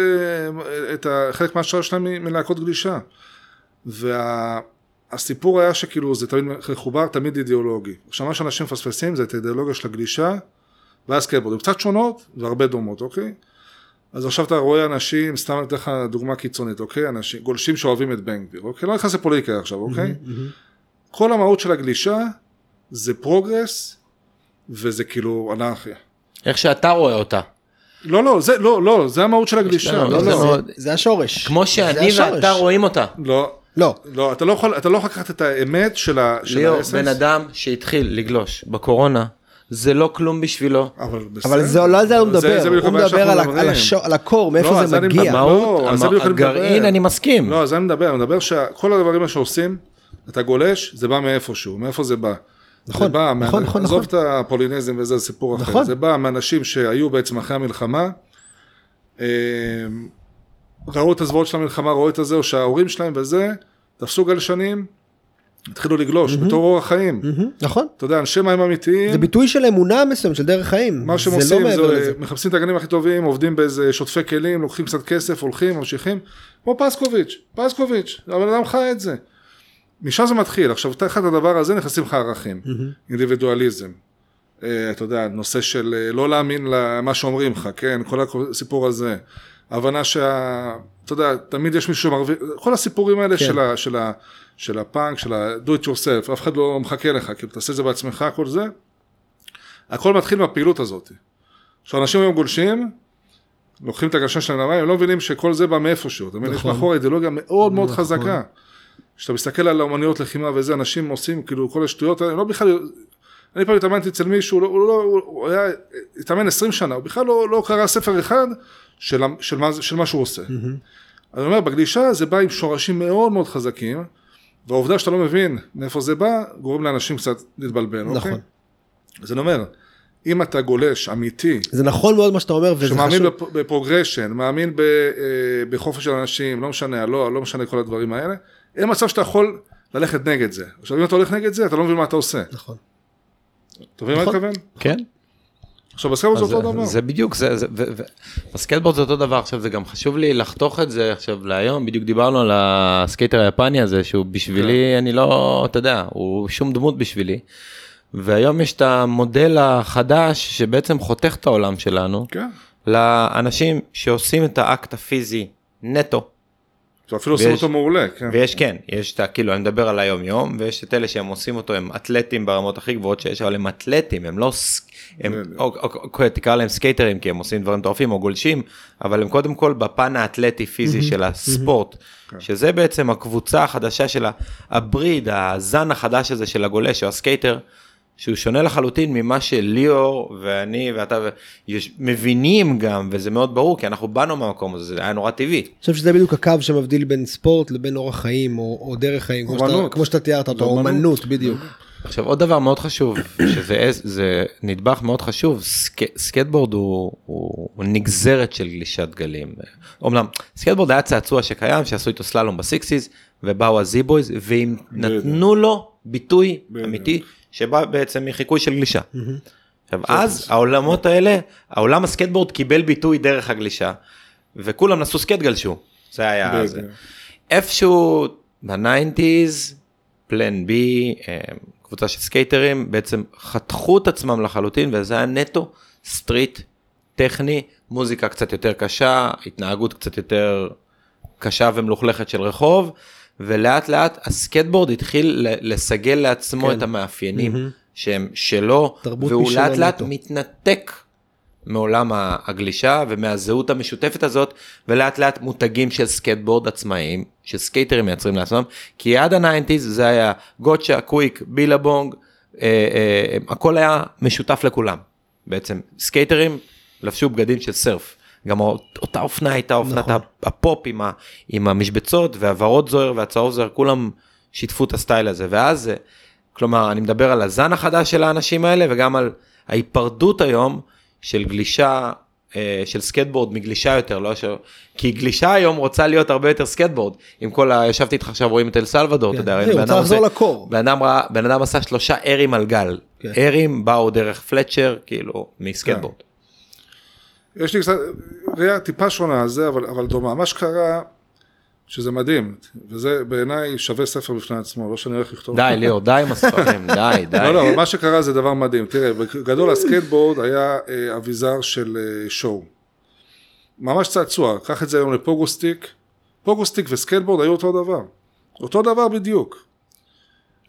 את ה- חלק מהשאר שלהם מ- מלהקות גלישה. והסיפור היה שכאילו זה תמיד מחובר תמיד אידיאולוגי. עכשיו מה שאנשים מפספסים זה את האידיאולוגיה של הגלישה והסקייטבורד, הן קצת שונות והרבה דומות, אוקיי? אז עכשיו אתה רואה אנשים, סתם אני אתן לך דוגמה קיצונית, אוקיי? אנשים, גולשים שאוהבים את בן גביר, אוקיי? לא נכנס לפוליטיקה עכשיו, אוקיי? כל המהות של הגלישה זה progress וזה כאילו אנרכיה.
איך שאתה רואה אותה
לא, לא, זה, לא, לא, זה המהות של הגלישה.
לנו-
לא,
זה
לא,
זה השורש.
כמו שאני. ואתה רואים אותה.
לא,
לא.
לא, אתה לא יכול, אתה לא יכול לקחת את האמת של ה- של
ליאור,
ה essence.
בן אדם שהתחיל לגלוש בקורונה, זה לא כלום בשבילו.
אבל בסדר.
אבל זה לא על זה הוא מדבר,
זה
הוא מדבר על. על השו- על הקור,
לא,
מאיפה
על
זה
אני
מגיע.
מדבר.
המהות,
לא,
הגרעין. אני מסכים.
לא, על זה אני מדבר, אני מדבר שכל הדברים שעושים, אתה גולש, זה בא מאיפשהו, מאיפה זה בא?
נכון,
זה בא,
נכון,
מה-
נכון,
עזוב
נכון.
את הפולינזם וזה סיפור אחר,
נכון.
זה בא מאנשים שהיו בעצם אחרי המלחמה, אה, ראו את הזוועות של המלחמה, ראו את הזה, או שההורים שלהם וזה, תפסו גלשנים, התחילו לגלוש בתור אורח חיים.
מהמם, נכון.
אתה יודע, אנשי מים אמיתיים,
זה ביטוי של אמונה מסוים, של דרך חיים.
מה שהם
זה
עושים
לא
זה
לזה.
מחפשים את הגנים הכי טובים, עובדים באיזה שוטפי כלים, לוקחים קצת כסף, הולכים, ממשיכים, כמו פסקוביץ', פסקוביץ', הבן אדם חי את זה. משם זה מתחיל, עכשיו תחת הדבר הזה נכנסים לך ערכים, אינדיבידואליזם. אה, אתה יודע, נושא של אה, לא להאמין למה שאומרים לך, כן, כל הסיפור הזה. הבנה שה... אתה יודע, תמיד יש מישהו שמרוויח, כל הסיפורים האלה
כן.
של, ה, של, ה, של הפאנק, של ה-do it yourself, אף אחד לא מחכה לך, כאילו תעשה את זה בעצמך, כל זה. הכל מתחיל מהפעילות הזאת. עכשיו אנשים היום גולשים, לוקחים את הגלשן שלהם למים, הם לא מבינים שכל זה בא מאיפשהו, אתה מבין? יש
נכון.
מאחור אידיאולוגיה מאוד מאוד
נכון.
חזקה. כשאתה מסתכל על האומנויות לחימה וזה, אנשים עושים כאילו כל השטויות האלה, לא בכלל, אני פעם התאמנתי אצל מישהו, הוא לא, הוא, הוא היה, התאמן 20 שנה, הוא בכלל לא, לא קרא ספר אחד של, של, מה, של מה שהוא עושה. אני אומר, בגלישה זה בא עם שורשים מאוד מאוד חזקים, והעובדה שאתה לא מבין מאיפה זה בא, גורם לאנשים קצת להתבלבל,
נכון.
אוקיי? אז אני אומר, אם אתה גולש אמיתי,
זה נכון מאוד מה שאתה אומר, וזה
שמאמין
חשוב.
בפ- ב progression, מאמין ב, אה, בחופש של אנשים, לא משנה, לא, לא משנה כל הדברים האלה, אין מצב שאתה יכול ללכת נגד זה. עכשיו אם אתה הולך נגד זה, אתה לא מבין מה אתה עושה.
נכון.
אתה מבין מה אני
נכון.
מתכוון?
כן.
עכשיו בסקייטבורד זה אותו דבר.
זה בדיוק, זה, זה, ו, ו, בסקייטבורד זה אותו דבר, עכשיו זה גם חשוב לי לחתוך את זה עכשיו להיום, בדיוק דיברנו על הסקייטר היפני הזה, שהוא בשבילי,
כן.
אני לא, אתה יודע, הוא שום דמות בשבילי. והיום יש את המודל החדש שבעצם חותך את העולם שלנו,
כן.
לאנשים שעושים את האקט הפיזי נטו.
ואפילו עושים אותו מעולה, כן.
ויש כן, יש את ה... כאילו, אני מדבר על היום יום, ויש את אלה שהם עושים אותו, הם אתלטים ברמות הכי גבוהות שיש, אבל הם אתלטים, הם לא... ס- הם. או, או, או, תקרא להם סקייטרים, כי הם עושים דברים מטורפים, או גולשים, אבל הם קודם כל בפן האתלטי פיזי של הספורט, שזה בעצם הקבוצה החדשה של ה breed, הזן החדש הזה של הגולש, או הסקייטר, שהוא שונה לחלוטין ממה שליאור ואני ואתה ו- יש- מבינים גם, וזה מאוד ברור, כי אנחנו באנו מהמקום הזה, זה היה נורא טבעי.
אני חושב שזה בדיוק הקו שמבדיל בין ספורט לבין אורח חיים או, או דרך חיים, כמו שאתה,
אומנות.
כמו שאתה תיארת אותו,
אומנות.
אומנות, בדיוק.
עכשיו עוד דבר מאוד חשוב שזה זה נדבך מאוד חשוב סק, סקטבורד הוא, הוא, הוא נגזרת של גלישת גלים. אומנם סקטבורד היה צעצוע שקיים שעשו איתו סללום ב sixties ובאו ה Z-Boys והם נתנו לו ביטוי. אמיתי שבא בעצם מחיקוי של גלישה. עכשיו אז העולמות האלה העולם הסקטבורד קיבל ביטוי דרך הגלישה וכולם נסעו סקט גלשו זה היה. זה. איפשהו ב nineties Plan B קבוצה של סקייטרים בעצם חתכו את עצמם לחלוטין וזה היה נטו street טכני מוזיקה קצת יותר קשה התנהגות קצת יותר קשה ומלוכלכת של רחוב ולאט לאט הסקטבורד התחיל לסגל לעצמו
כן.
את המאפיינים שהם שלו והוא לאט לאט. מתנתק מעולם הגלישה ומהזהות המשותפת הזאת ולאט לאט מותגים של סקייטבורד עצמאיים שסקייטרים מייצרים לעצמם כי עד ה nineties זה היה Gotcha Quik Billabong אה, אה, הכל היה משותף לכולם בעצם סקייטרים לבשו בגדים של סרף גם אותה אופנה הייתה אופנת
נכון.
הפופ עם, ה, עם המשבצות והוורוד זוהר והצהוב זוהר כולם שיתפו את הסטייל הזה ואז זה כלומר אני מדבר על הזן החדש של האנשים האלה וגם על ההיפרדות היום של גלישה אה, של סקטבורד מגלישה יותר לא ש... כי גלישה היום רוצה להיות הרבה יותר סקטבורד עם כל ה... ישבתי איתך עכשיו רואים את אל סלבדור אתה יודע בן אדם
לחזור
עושה-
לקור.
בן אדם בן אדם עשה שלושה ארים על גל
כן.
ארים באו דרך פלצ'ר כאילו מסקטבורד.
יש לי קצת ראייה טיפה שונה על זה, אבל, אבל דומה. מה שקרה, שזה מדהים, וזה בעיניי שווה ספר בפני עצמו, לא שאני הולך לכתוב.
די ליאור די עם הספרים *laughs* די די.
לא, לא, מה שקרה זה דבר מדהים. תראה, בגדול הסקייטבורד היה אה, אביזר של אה, שואו. ממש צעצוע, קח את זה היום ל pogo stick. Pogo stick וסקייטבורד היו אותו דבר. אותו דבר בדיוק.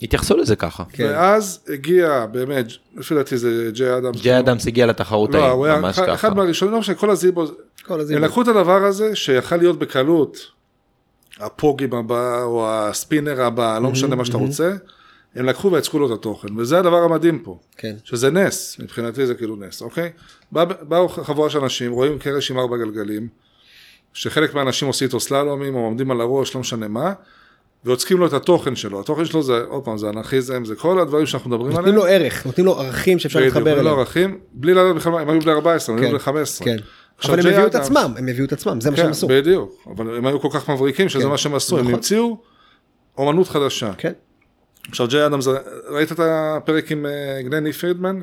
התייחסו לזה ככה.
כן.
ואז הגיע באמת, לפי דעתי זה ג'יי אדמס.
ג'יי אדמס הגיע לתחרות
לא,
ההיא,
היה
ממש
אחד- אחד
ככה.
מהראשונים, לא משנה, כל ה Z-Boys,
כל
הם. לקחו את הדבר הזה שיכל להיות בקלות ה pogo הבא או הספינר הבא, לא משנה מה שאתה רוצה, הם לקחו ויצקו לו את התוכן, וזה הדבר המדהים פה,
כן.
שזה נס, מבחינתי זה כאילו נס, אוקיי? בא- באו חבורה של אנשים, רואים קרש עם ארבע גלגלים, שחלק מהאנשים עושים איתו סללומים או עומדים על הראש, לא משנה מה, ויוצקים לו את התוכן שלו, התוכן שלו זה, עוד פעם, זה אנרכיזם, זה כל הדברים שאנחנו מדברים
נותנים
עליהם.
לו ערך, נותנים לו ערכים שאפשר
בדיוק,
להתחבר אליהם.
ערכים, בלי לדעת בכלל, הם היו בני 14, הם היו
כן,
בני 15.
כן. אבל הם הביאו את עצמם, הם הביאו את עצמם, זה מה שהם
כן,
עשו.
בדיוק, אבל הם היו כל כך מבריקים שזה
כן,
מה שהם עשו, הם
נכון.
המציאו אומנות חדשה.
כן.
עכשיו ג'יי אדמס, ראית את הפרק עם אה, גלן אי פרידמן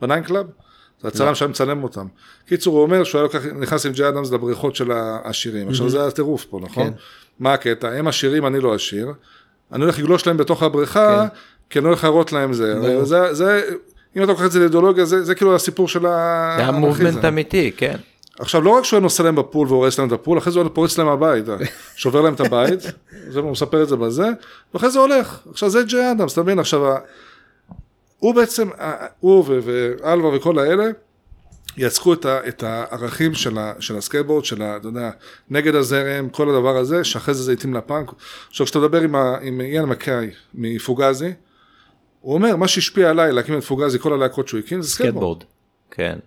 ב Nine Club? זה
לא.
הצלם שהיה מצלם אותם. קיצור, הוא אומר שהוא היה נכנס עם ג'יי אדמס לבריכות של העשירים. עכשיו זה הטירוף פה, נכון?
כן.
מה הקטע? הם עשירים, אני לא עשיר. אני הולך לגלוש להם בתוך הבריכה, כי אני הולך להראות להם זה.
כן.
זה- אם אתה לוקח את זה לאידיאולוגיה, זה כאילו הסיפור של ה...
זה היה movement אמיתי, כן.
עכשיו לא רק שהוא היה נוסע להם ב pool והורס להם את ה pool, אחרי זה הוא פורץ להם הביתה, *laughs* שובר להם את הבית, זה, הוא מספר את זה בזה, ואחרי זה הולך. עכשיו זה ג'יי אדמס, אתה מבין? עכשיו, הוא בעצם, ה- הוא ו- ואלווה וכל האלה, יצקו את, ה, את הערכים של, ה, של הסקייטבורד, של ה, אתה יודע, נגד הזרם, כל הדבר הזה, שאחרי זה זה התאים לפאנק. עכשיו כשאתה מדבר עם, ה, עם איאן מקאי מפוגזי, הוא אומר, מה שהשפיע עליי להקים את פוגזי, כל הלהקות שהוא הקים, זה סקייטבורד.
כן?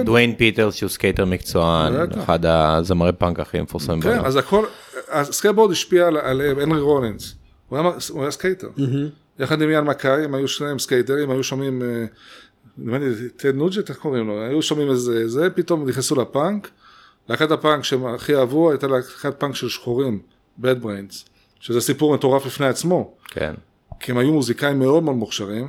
ודוויין פיטרס שהוא סקייטר מקצוען. אחד הזמרי פאנק הכי מפורסמים
כן. אז הכל, הסקייטבורד השפיע על- הנרי רולינס, הוא היה, הוא היה סקייטר. יחד עם איאן מקאי, הם היו שניהם סקייטרים, היו שומעים, אה, נדמה לי, טד נוג'ט, איך קוראים לו? היו שומעים איזה, זה, פתאום נכנסו לפאנק. להקת הפאנק שהם הכי אהבו, הייתה להקת פאנק של שחורים, Bad Brains, שזה סיפור מטורף בפני עצמו.
כן.
כי הם היו מוזיקאים מאוד מאוד מוכשרים,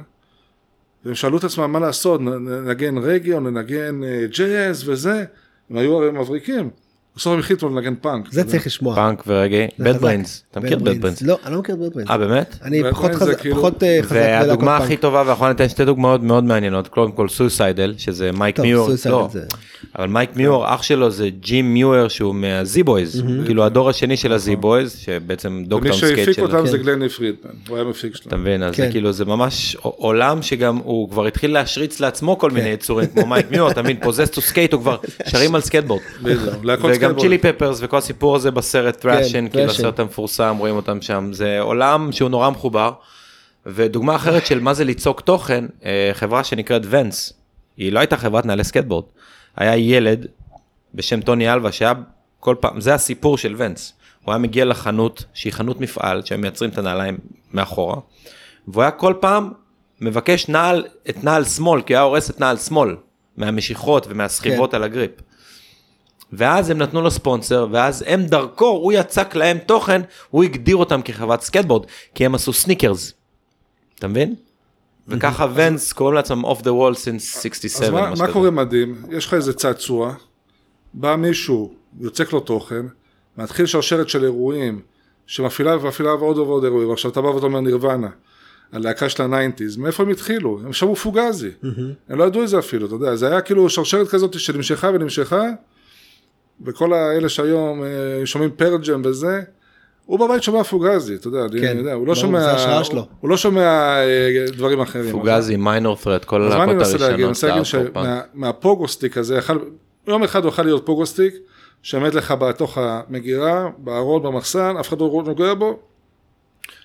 והם שאלו את עצמם מה לעשות, ננגן רגאיי או ננגן אה, ג'אז וזה, הם היו הרי מבריקים. בסוף הם החליטו לנגן פאנק.
זה
אתה.
צריך לשמוע.
פאנק ורגעי, בד. בריינס, אתה מכיר
Bad
בד
Brains.
בריינס?
לא, אני לא מכיר בד בריינס.
אה באמת?
אני פחות חזק,
כאילו-
פחות אה, חזק בלהקות
והדוגמה
פאנק.
הכי טובה ואנחנו ניתן שתי דוגמאות מאוד מעניינות קודם כל סויסיידל שזה מייק מיור לא
זה-
אבל מייק מיור אח שלו זה ג'ים מיור שהוא מהזי בויז כאילו הדור השני של הזי בויז שבעצם דוקטור סקייט
שהפיק
של
אותם
כן.
זה גלני פרידמן, הוא היה מפיק
אתה
שלהם.
מבין אז
כן.
זה כאילו זה ממש עולם שגם הוא כבר התחיל להשריץ לעצמו כל מיני יצורים כמו מייק מיור אתה מבין פוזס טו סקייט הוא כבר *laughs* שרים על סקייטבורד
סקייטבורד.
Chili Peppers וכל הסיפור הזה בסרט Thrashin' כאילו
Thrashin'.
הסרט המפורסם רואים אותם שם זה עולם שהוא נורא מחובר. ודוגמה אחרת של מה זה ליצוק תוכן אה, חברה שנקראת Vans היא לא הייתה חברת נעלי סקטבורד היה ילד בשם טוני אלווה שהיה כל פעם זה הסיפור של Vans הוא היה מגיע לחנות שהיא חנות מפעל שהם מייצרים את הנעליים מאחורה והוא היה כל פעם מבקש נעל את נעל שמאל כי הוא היה הורס את נעל שמאל מהמשיכות ומהסחיבות
כן.
על ה grip. ואז הם נתנו לו ספונסר ואז הם דרכו הוא יצק להם תוכן הוא הגדיר אותם כחברת סקטבורד כי הם עשו סניקרס. אתה מבין? וככה Vans קוראים לעצמם off the wall since 67.
אז מה, מה. קורה מדהים? יש לך איזה צעצוע, בא מישהו, יוצק לו תוכן, מתחיל שרשרת של אירועים, שמפעילה ומפעילה ועוד ועוד אירועים, עכשיו אתה בא ואתה אומר נירוונה, הלהקה של ה nineties, מאיפה הם התחילו? הם שמעו פוגזי, הם לא ידעו את זה אפילו, אתה יודע, זה היה כאילו שרשרת כזאת שנמשכה ונמשכה, וכל האלה שהיום אה, שומעים Pearl Jam וזה, הוא בבית שומע פוגזי, אתה יודע, אני
כן,
יודע, הוא לא שומע,
זה ההשראה שלו.
הוא לא שומע אה, דברים אחרים.
פוגזי Minor Threat כל
אז מה אני
הלהקות
מנסה להגיד? אני
הראשונות.
מנסה להגיד.
שמה pogo
stick הזה, יכל, יום אחד הוא יכול להיות pogo stick, שעומד לך בתוך המגירה, בארון, במחסן, אף אחד לא נוגע בו,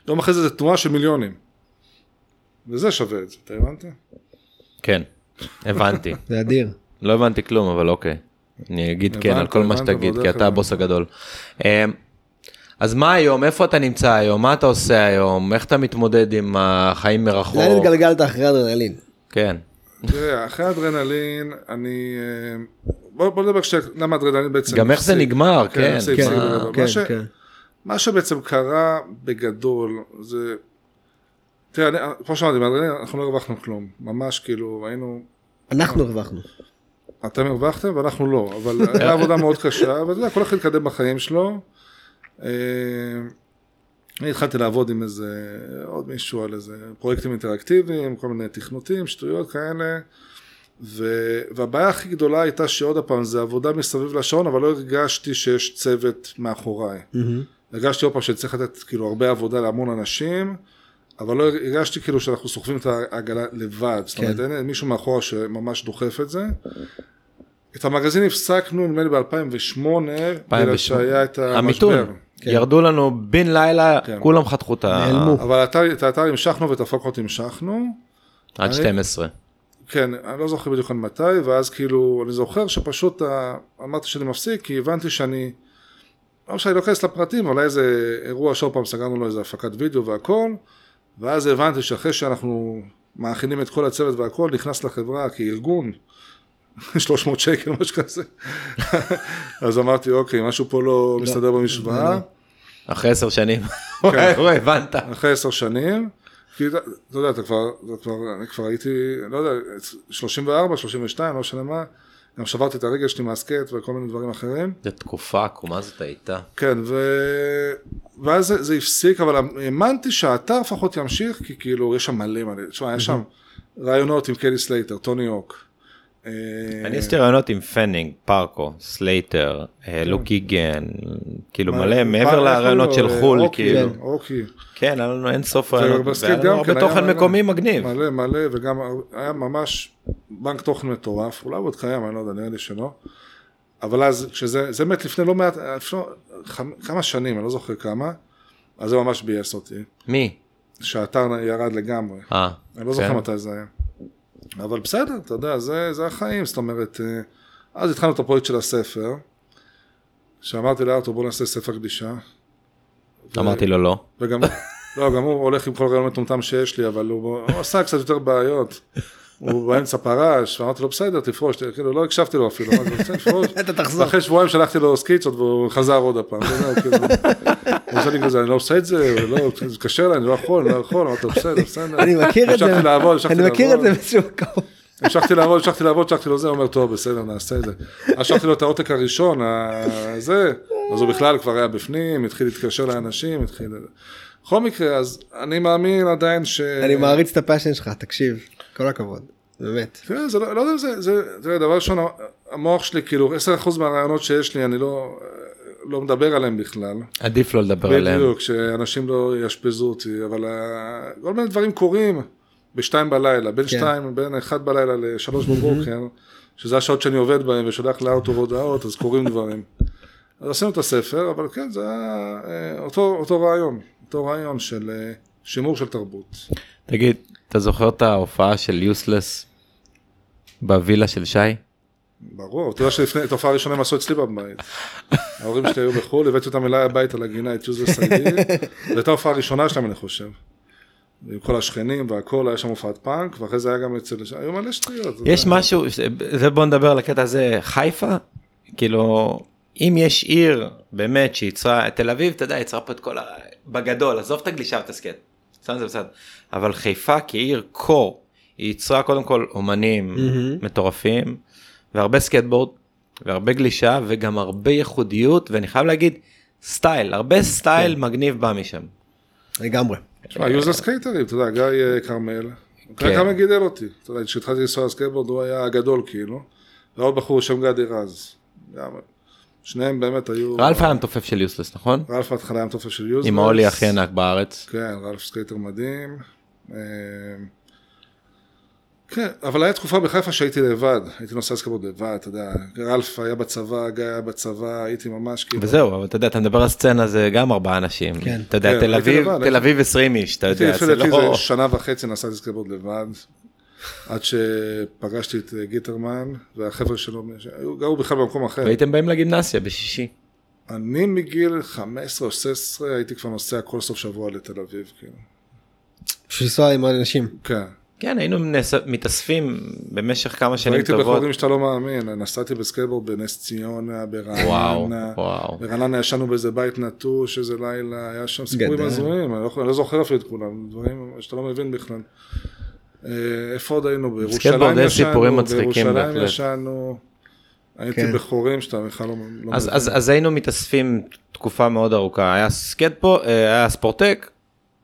יום אחרי זה זה תנועה של מיליונים. וזה שווה את זה, אתה הבנת?
כן הבנתי *laughs*
זה אדיר.
לא הבנתי כלום אבל אוקיי. אני אגיד כן על כל מה שתגיד כי אתה. הבוס הגדול. אמ, אז מה היום איפה אתה נמצא היום מה אתה עושה היום איך אתה מתמודד עם החיים מרחוק.
לאן התגלגלת אחרי אדרנלין?
כן.
תראה, אחרי אדרנלין, אני... אה, בוא, נדבר קצת למה אדרנלין בעצם...
גם איך זה. נגמר כן.
כן,
מה-.
כן, כן.
שבעצם קרה בגדול זה... תראה, כמו שאמרתי, אנחנו לא הרווחנו כלום. ממש כאילו, היינו...
אנחנו הרווחנו.
אתם הרווחתם ואנחנו לא, אבל הייתה עבודה מאוד קשה, אבל אתה יודע, כל אחד התקדם בחיים שלו. אה, אני התחלתי לעבוד עם איזה, עוד מישהו על איזה פרויקטים אינטראקטיביים, כל מיני תכנותים, שטויות כאלה. ו... והבעיה הכי גדולה הייתה שעוד פעם, זה עבודה מסביב לשעון, אבל לא הרגשתי שיש צוות מאחוריי. הרגשתי עוד פעם שצריך לתת כאילו הרבה עבודה להמון אנשים, אבל לא הרגשתי כאילו שאנחנו סוחבים את העגלה לבד, זאת אומרת,
כן.
אין מישהו מאחורה שממש דוחף את זה. את המגזין הפסקנו נדמה לי ב-2008, בגלל שהיה את
המיתון.
המשבר.
ירדו לנו בן לילה,
כן.
כולם חתכו את ה...
נעלמו.
אבל את האתר המשכנו ואת הפוקות המשכנו.
עד 12.
כן, אני לא זוכר בדיוק עד מתי, ואז כאילו, אני זוכר שפשוט ה- אמרתי שאני מפסיק, כי הבנתי שאני, לא שאני לא אכנס לפרטים, אבל היה איזה אירוע שעוד פעם סגרנו לו איזה הפקת וידאו והכל, ואז הבנתי שאחרי שאנחנו מאכילים את כל הצוות והכל, נכנס לחברה כארגון, 300 שקל, משהו כזה. אז אמרתי, אוקיי, משהו פה לא מסתדר במשוואה.
אחרי עשר שנים.
כן.
הבנת.
אחרי עשר שנים, כי אתה אתה יודע, אתה כבר, אתה כבר, אני כבר הייתי, לא יודע, 34, 32, לא משנה מה, גם שברתי את הרגל שלי מהסקייט וכל מיני דברים אחרים.
זו תקופה עקומה זאת הייתה.
כן, ו... ואז זה, זה הפסיק, אבל האמנתי שהאתר לפחות ימשיך, כי כאילו, יש שם מלא מלא, תשמע, היה שם ראיונות עם קלי סלייטר, טוני הוק. אה,
אני עשיתי ראיונות עם פנינג, פארקו, סלייטר, אה, לוק איגן, כאילו מלא, מעבר
לראיונות
של? חול, כאילו. כן, היה לנו אין סוף רעיונות, והיה לנו הרבה
כן,
תוכן. מקומי מגניב.
מלא מלא, וגם היה ממש בנק תוכן מטורף, אולי הוא עוד קיים, אני לא יודע, נראה לי שלא. אבל אז, כשזה, זה מת לפני לא מעט, כמה שנים, אני לא זוכר כמה, אז זה ממש ביאס אותי,
מי?
שהאתר ירד לגמרי.
אה.
אני לא זוכר
כן.
מתי זה היה. אבל בסדר, אתה יודע, זה, זה החיים, זאת אומרת, אה, אז התחלנו את הפרויקט של הספר, שאמרתי לארתור בוא נעשה ספר קדישה. ו-
אמרתי לו לא.
וגם, *laughs* לא, גם הוא הולך עם כל רעיון מטומטם שיש לי, אבל הוא, הוא עשה קצת יותר בעיות. הוא באמצע פרש, ואמרתי לו בסדר, תפרוש, כאילו לא הקשבתי לו אפילו, אמרתי לו "בסדר, תפרוש. *laughs*
אתה תחזור.
ואחרי שבועיים שלחתי לו סקיצות והוא חזר עוד הפעם, *laughs* עושה לי כזה, אני לא עושה את זה, לא, זה קשה לי, אני לא יכול, אני לא יכול, אמרתי בסדר, בסדר.
אני מכיר את זה, אני מכיר את. זה באיזשהו מקום.
המשכתי לעבוד, המשכתי לעבוד, המשכתי לו זה, אומר, טוב, בסדר, נעשה את זה. אז שלחתי לו את העותק הראשון, זה, אז הוא בכלל כבר היה בפנים, התחיל להתקשר לאנשים, התחיל... בכל מקרה, אז אני מאמין עדיין ש...
אני מעריץ את הפאשן שלך, תקשיב, כל הכבוד, באמת.
תראה, זה לא, לא יודע אם זה, זה, דבר ראשון, המוח שלי, כאילו, 10% מהרעיונות שיש לי, אני לא, לא מדבר עליהם בכלל.
עדיף לא לדבר עליהם.
בדיוק, שאנשים לא יאשפזו אותי, אבל ה- כל מיני דברים קורים בשתיים בלילה, בין
כן.
שתיים, בין אחד בלילה לשלוש בבוקר, שזה השעות שאני עובד בהן ושולח לאוטו הודעות, אז קורים דברים. אז עשינו את הספר, אבל כן, זה היה אה, אותו, אותו רעיון, אותו רעיון של אה, שימור של תרבות.
תגיד, אתה זוכר את ההופעה של Useless בווילה של שי?
ברור, אתה יודע שלפני, את ההופעה הראשונה הם עשו אצלי בבית. ההורים שלי היו בחו"ל, הבאתי אותם אליי הביתה לגינה, את Useless ID, זו הייתה ההופעה הראשונה שלהם, אני חושב. עם כל השכנים והכל, היה שם הופעת פאנק, ואחרי זה היה גם אצל, היו מלא שטויות.
יש. משהו, זה בוא נדבר על הקטע הזה, חיפה, כאילו, אם יש עיר באמת שיצרה, תל אביב, אתה יודע, יצרה פה את כל ה... בגדול, עזוב את הגלישה ואת הסקייט, שם זה בסדר, אבל חיפה כעיר core, היא יצרה קודם כל אומנים מטורפים, והרבה סקייטבורד, והרבה גלישה, וגם הרבה ייחודיות, ואני חייב להגיד, סטייל, הרבה סטייל מגניב בא משם.
לגמרי.
תשמע, היו זה סקייטרים, אתה יודע, גיא אה, כרמל. גיא
כן.
כרמל גידל אותי. אתה יודע, כשהתחלתי לנסוע לסקייטבורד הוא היה הגדול כאילו. ועוד בחור בשם גדי רז. גם, שניהם באמת היו...
רלף היה מתופף של Useless, נכון?
רלף בהתחלה היה מתופף של Useless.
עם ה ollie הכי ענק בארץ.
כן, רלף סקייטר מדהים. כן, אבל היה תקופה בחיפה שהייתי לבד, הייתי נוסע סקייטבורד לבד, אתה יודע, רלף היה בצבא, גיא היה בצבא, הייתי ממש כאילו...
וזהו, אבל אתה יודע, אתה מדבר על סצנה זה גם ארבעה אנשים.
כן.
אתה יודע,
כן,
תל אביב,
לבד,
תל אביב 20 איש, אתה יודע,
לפי
זה
דעתי
לא...
זה שנה וחצי נסעתי סקייטבורד לבד, עד שפגשתי את אה, גיטרמן והחבר'ה שלו, שהיו- גרו בכלל במקום אחר.
והייתם באים לגימנסיה בשישי.
אני מגיל 15 או 16 הייתי כבר נוסע כל סוף שבוע לתל אביב, כאילו.
בשביל לנסוע עם אנשים.
כן.
כן, היינו נס- מתאספים במשך כמה שנים
הייתי
טובות.
בחורים שאתה לא מאמין, נסעתי בסקייטבורד בנס ציונה, ברעננה. ברעננה ישנו באיזה בית נטוש, איזה לילה, היה שם סיפורים. הזויים, אני לא, אני לא זוכר אפילו את כולם, דברים שאתה לא מבין בכלל. אה, איפה עוד היינו? בירושלים ישנו, בירושלים. ישנו, הייתי
כן.
בחורים שאתה בכלל לא לא
אז,
מבין.
אז, אז היינו מתאספים תקופה מאוד ארוכה, היה סקטפו, אה, היה ספורטק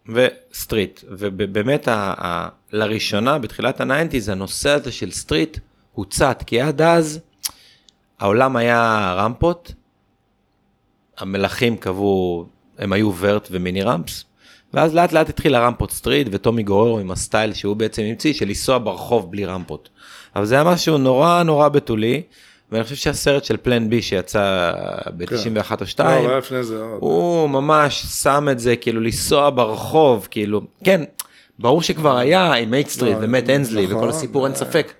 ו street, ובאמת ה, ה, לראשונה בתחילת ה nineties הנושא הזה של street הוצת, כי עד אז העולם היה רמפות, המלכים קבעו, הם היו vert ו mini ramps, ואז לאט לאט התחיל הרמפות street וטומי גוררו עם הסטייל שהוא בעצם המציא של לנסוע ברחוב בלי רמפות. אבל זה היה משהו נורא נורא בתולי, ואני חושב שהסרט של Plan B שיצא ב-91 או
לא,
2,
היה לפני זה עוד.
הוא ממש שם את זה כאילו לנסוע ברחוב כאילו כן ברור שכבר היה עם H-Street
לא,
ומט הנסלי
נכון,
וכל הסיפור אין
זה-
ספק.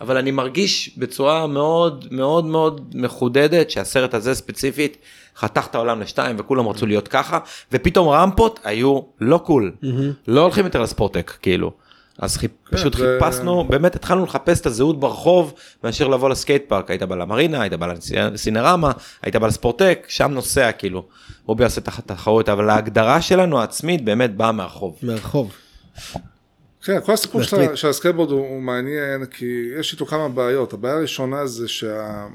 אבל אני מרגיש בצורה מאוד מאוד מאוד מחודדת שהסרט הזה ספציפית חתך את העולם לשתיים וכולם רצו להיות ככה ופתאום רמפות היו לא cool לא הולכים יותר לספורטק כאילו. אז חיפ... פשוט
כן, זה-
חיפשנו באמת התחלנו לחפש את הזהות ברחוב מאשר לבוא ל skate park היית בא למרינה היית בא לסינרמה היית בא לספורטק שם נוסע כאילו רובי עושה תחת תחרות אבל ההגדרה שלנו העצמית באמת באה מהרחוב.
מהרחוב.
כן, כל הסיפור של, של הסקייטבורד הוא, הוא מעניין, כי יש איתו כמה בעיות. הבעיה הראשונה זה שה...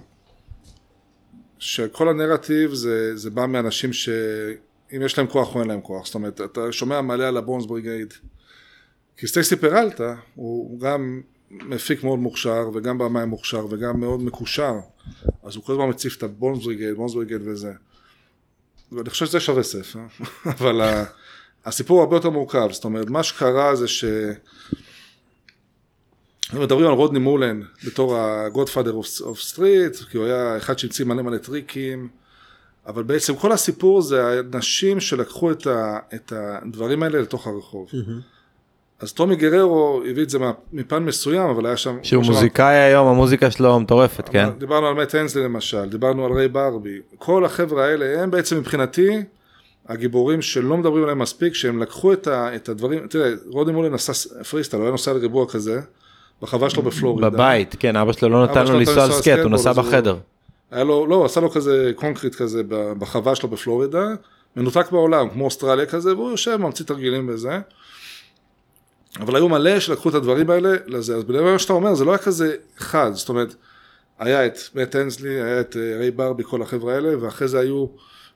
שכל הנרטיב זה, זה בא מאנשים שאם יש להם כוח או אין להם כוח. זאת אומרת, אתה שומע מלא על הבונס בריגייד. כי סטייסי פרלטה הוא גם מפיק מאוד מוכשר, וגם במאי מוכשר, וגם מאוד מקושר. אז הוא כל הזמן מציף את בונס בריגייד וזה. ואני חושב שזה שווה ספר, *laughs* אבל הסיפור הרבה יותר מורכב, זאת אומרת, מה שקרה זה ש... מדברים על רודני מולן בתור ה-Godfather of, of Street, כי הוא היה אחד שהמציא מלא מלא טריקים, אבל בעצם כל הסיפור זה האנשים שלקחו את, ה, את הדברים האלה לתוך הרחוב. אז טומי גררו הביא את זה מפן מסוים, אבל היה שם...
שהוא
שאמרת,
מוזיקאי היום המוזיקה שלו מטורפת כן.
דיברנו על מאט אנסלי למשל, דיברנו על ריי ברבי, כל החבר'ה האלה הם בעצם מבחינתי הגיבורים שלא מדברים עליהם מספיק, שהם לקחו את, ה, את הדברים, תראה, רודני מולן עשה ס- פריסטייל, הוא היה נוסע לריבוע כזה, בחווה שלו בפלורידה.
בבית כן אבא שלו לא נתן לו לנסוע על סקייט הוא נסע בחדר.
היה לו, לא, עשה לו כזה concrete כזה בחווה שלו בפלורידה, מנותק בעולם, כמו אוסטרליה כזה, והוא יושב, ממציא תרגילים וזה. אבל היו מלא שלקחו את הדברים האלה לזה, אז בגלל מה שאתה אומר, זה לא היה כזה חד, זאת אומרת, היה את מאט אנסלי, היה את אה, ריי ברבי, כל החבר'ה האלה, ואחרי זה היו,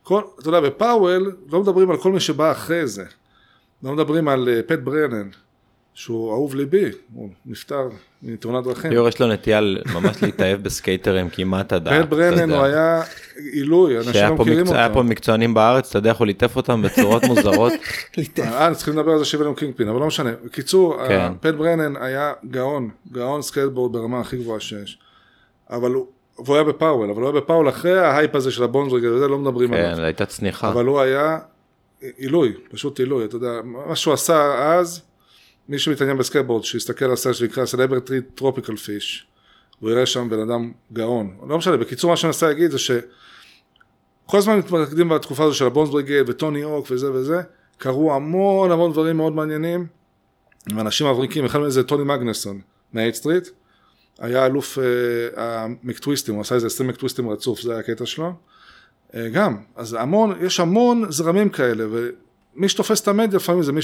כל, אתה יודע, ב Powell לא מדברים על כל מי שבא אחרי זה, לא מדברים על אה, פט ברנן, שהוא אהוב ליבי, הוא נפטר מתאונת דרכים.
ליאור יש לו נטייה ממש להתאהב בסקייטרים כמעט עד
פט ברנן הוא היה עילוי, אנשים
שהיה
לא
פה,
מכירים
מקצוע, היה פה
אותו.
מקצוענים בארץ, אתה יודע איך הוא ליטף אותם בצורות מוזרות. *laughs*
אה, צריכים לדבר על זה שהבאנו Kingpin, אבל לא משנה. בקיצור,
כן.
פט ברנן היה גאון, גאון סקייטבורד ברמה הכי גבוהה שיש. אבל הוא, והוא היה ב Powell, אבל הוא היה ב Powell אחרי ההייפ הזה של ה Bones Brigade וזה, לא מדברים
כן,
עליו.
הייתה צניחה.
אבל הוא היה עילוי, פשוט עילוי, אתה יודע, מה שהוא עשה אז, מי שמתעניין בסקייטבורד, שיסתכל על סרט שנקרא Celebrity Tropical Fish, הוא יראה שם בן אדם גאון. לא משנה, בקיצור מה שאני מנסה להגיד זה שכל הזמן מתמקדים בתקופה הזו של ה Bones Brigade וטוני הוק וזה וזה, קרו המון המון דברים מאוד מעניינים, עם אנשים מבריקים, אחד מהם זה טוני מגנסון מה H-Street, היה אלוף אה, המקטוויסטים, הוא עשה איזה 20 מקטוויסטים רצוף, זה היה הקטע שלו. אה, גם, אז המון, יש המון זרמים כאלה, ומי שתופס את המדיה לפעמים זה מי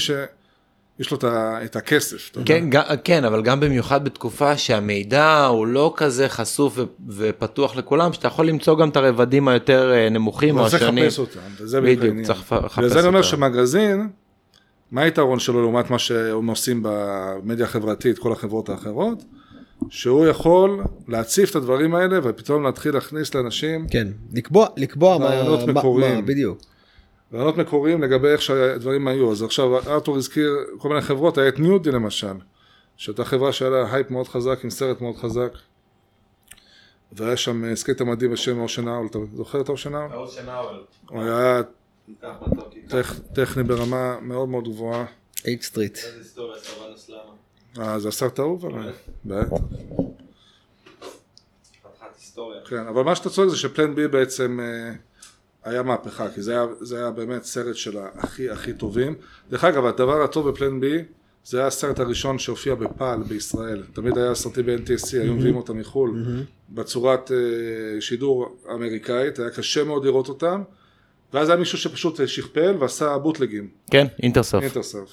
שיש לו את, הכסף.
כן, ג- כן, אבל גם במיוחד בתקופה שהמידע הוא לא כזה חשוף ו- ופתוח לכולם, שאתה יכול למצוא גם את הרבדים היותר אה, נמוכים או
אבל צריך. לחפש אותם, וזה בדיוק
בדיוק,
העניין.
צריך לחפש
בגלל זה אני אומר
אותם.
שמגזין, מה היתרון שלו לעומת מה שהם עושים במדיה החברתית, כל החברות האחרות? שהוא יכול להציף את הדברים האלה ופתאום להתחיל להכניס לאנשים
כן, לקבוע, לקבוע מה,
מקוריים.
מה, בדיוק.
רעיונות מקוריים לגבי איך שהדברים היו. אז עכשיו ארתור הזכיר כל מיני חברות, היה את ניודי למשל, שהייתה חברה שהיה לה הייפ מאוד חזק עם סרט מאוד חזק. והיה שם אה, סקייטר מדהים בשם אושן האול, אתה זוכר את אושן האול? הוא היה טכ, טכני ברמה מאוד מאוד גבוהה.
H-Street.
אה, זה הסרט האהוב עליי. בטח. כן, אבל מה שאתה צודק זה שפלן בי בעצם אה, היה מהפכה, כי זה היה, זה היה באמת סרט של הכי הכי טובים. דרך אגב, הדבר הטוב בפלן בי, זה היה הסרט הראשון שהופיע בפעל בישראל. תמיד היה סרטים ב-NTSC, היו מביאים אותם מחו"ל, בצורת אה, שידור אמריקאית, היה קשה מאוד לראות אותם. ואז היה מישהו שפשוט אה, שכפל ועשה בוטלגים,
כן, אינטרסוף.
אינטרסרף.